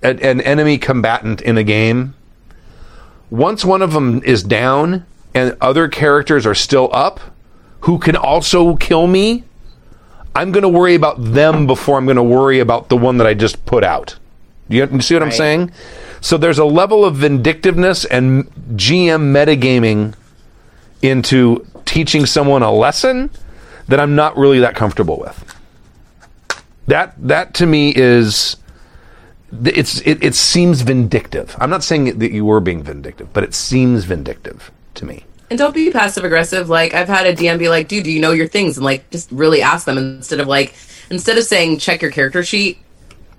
an, an enemy combatant in a game, once one of them is down and other characters are still up, who can also kill me, I'm going to worry about them before I'm going to worry about the one that I just put out. You, you see what I'm saying? So there's a level of vindictiveness and GM metagaming into teaching someone a lesson that I'm not really that comfortable with. That that to me is it's it, it seems vindictive. I'm not saying that you were being vindictive, but it seems vindictive to me. And don't be passive aggressive. Like I've had a DM be like, "Dude, do you know your things?" And like just really ask them instead of like instead of saying check your character sheet.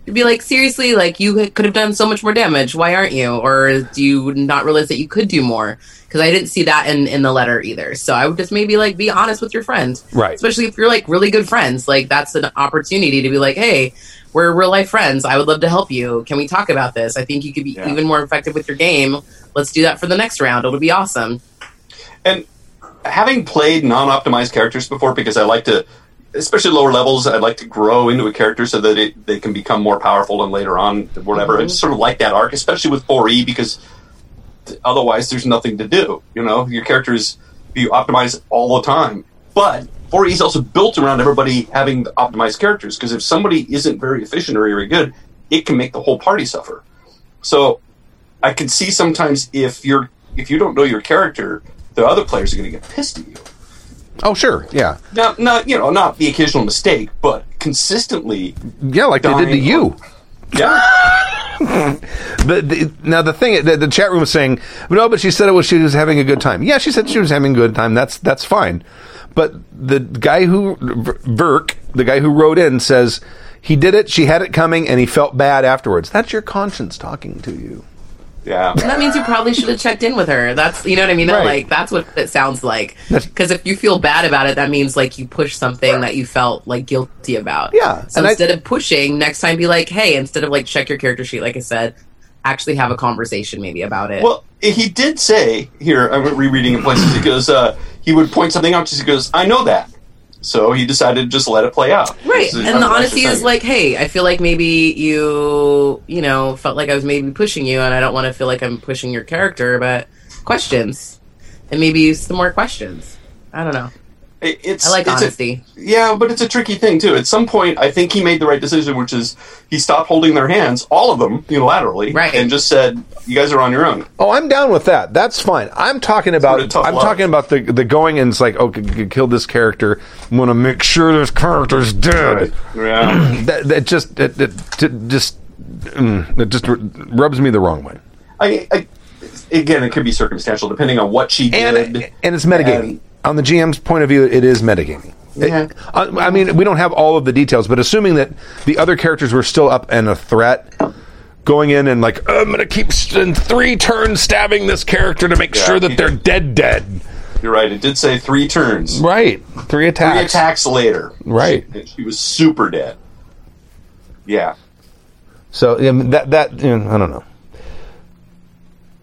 You'd be like, seriously, like you could have done so much more damage. Why aren't you? Or do you not realize that you could do more? Because I didn't see that in in the letter either. So I would just maybe like be honest with your friend, Right. Especially if you're like really good friends. Like that's an opportunity to be like, hey, we're real life friends. I would love to help you. Can we talk about this? I think you could be Yeah. even more effective with your game. Let's do that for the next round. It'll be awesome. And having played non-optimized characters before, because I like to, especially lower levels, I like to grow into a character so that it, they can become more powerful and later on, whatever. I mm-hmm. just sort of like that arc, especially with 4E, because otherwise there's nothing to do. You know, your characters you optimize all the time. But 4E is also built around everybody having optimized characters, because if somebody isn't very efficient or very good, it can make the whole party suffer. So I can see sometimes if you're if you don't know your character, the other players are going to get pissed at you. Oh, sure, yeah, Not, not you know, not the occasional mistake, but consistently. yeah, like they did to you. Yeah, <laughs> but the, now the thing, the, the chat room was saying, no, but she said it was she was having a good time. Yeah, she said she was having a good time. That's that's fine. But the guy who Verk, the guy who wrote in, says he did it. She had it coming, and he felt bad afterwards. That's your conscience talking to you. Yeah. that means you probably should have checked in with her. That's you know what I mean. Right. Like that's what it sounds like. Because if you feel bad about it, that means like you pushed something that you felt like guilty about. Yeah, So and I- instead of pushing, next time be like, hey, instead of like check your character sheet, like I said, actually have a conversation maybe about it. Well, he did say here. I'm rereading in places. He goes, uh, he would point something out. Just he goes, "I know that." So he decided to just let it play out. Right. And the honesty is like, hey, I feel like maybe you, you know, felt like I was maybe pushing you, and I don't want to feel like I'm pushing your character, but questions. And maybe some more questions. I don't know. It- it's I like it's a- honesty. Yeah, but it's a tricky thing too. At some point, I think he made the right decision, which is he stopped holding their hands, all of them unilaterally, Right. and just said, "You guys are on your own." Oh, I'm down with that. That's fine. I'm talking about. Sort of tough I'm love. talking about the the going and it's like, okay, g- g- kill this character. I want to make sure this character's dead. Yeah. <clears throat> That, that just it, it, t- just mm, it just rubs me the wrong way. I, I again, it could be circumstantial depending on what she and did. and it's metagaming. And- On the GM's point of view, it is metagaming. It- Yeah. I, I mean, we don't have all of the details, but assuming that the other characters were still up and a threat, going in and like, I'm going to keep in three turns stabbing this character to make Yeah, sure that they're did. dead, dead. You're right. It did say three turns. Right, three attacks. Three attacks later. Right. She, she was super dead. Yeah. So I mean, that that you know, I don't know.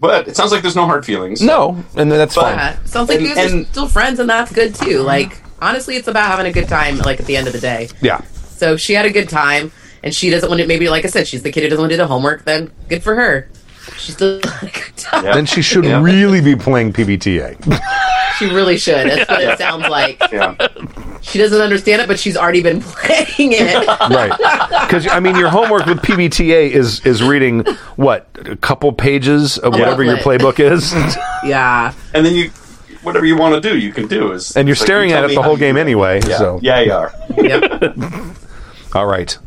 But it sounds like there's no hard feelings. No, and that's But- fine. Yeah. Sounds like And- you guys are still friends, and that's good too. Mm-hmm. Like, honestly, it's about having a good time, like, at the end of the day. Yeah. So she had a good time, and she doesn't want to, maybe, like I said, she's the kid who doesn't want to do the homework, then good for her. She still <laughs> had a good time. Yeah. Then she should Yeah. really be playing PBTA. She really should. That's what it sounds like. Yeah. She doesn't understand it, but she's already been <laughs> playing it. right. Because I mean, your homework with PBTA is is reading what a couple pages of whatever your playbook is. <laughs> yeah. And then you whatever you want to do, you can do. Is And you're it's like, staring you at it the whole game anyway. Yeah, So yeah, you are. Yep. <laughs> all right,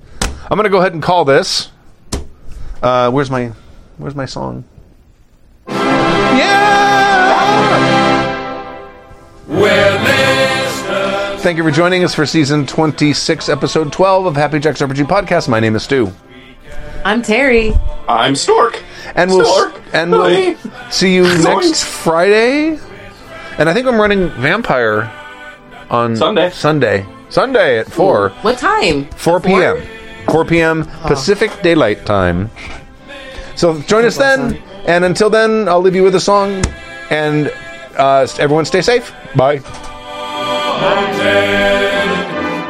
I'm gonna go ahead and call this. Uh, where's my Where's my song? Yeah. Thank you for joining us for season 26, episode 12 of Happy Jack's RPG podcast. My name is Stu. I'm Terry. I'm Stork. and we'll Stork. and we'll Hi. see you next Friday. And I think I'm running Vampire on Sunday. Sunday, Sunday at four, What time? 4 p.m. 4 p.m. Pacific Daylight Time. So join us then. And until then, I'll leave you with a song. And uh, everyone, stay safe. Bye haunted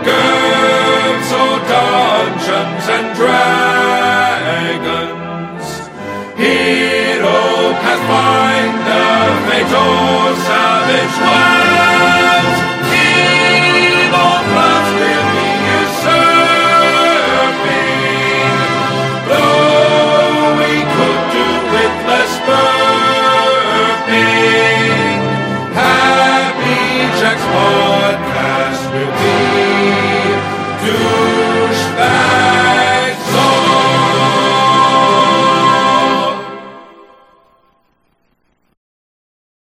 games or dungeons and dragons. Hero Savage one.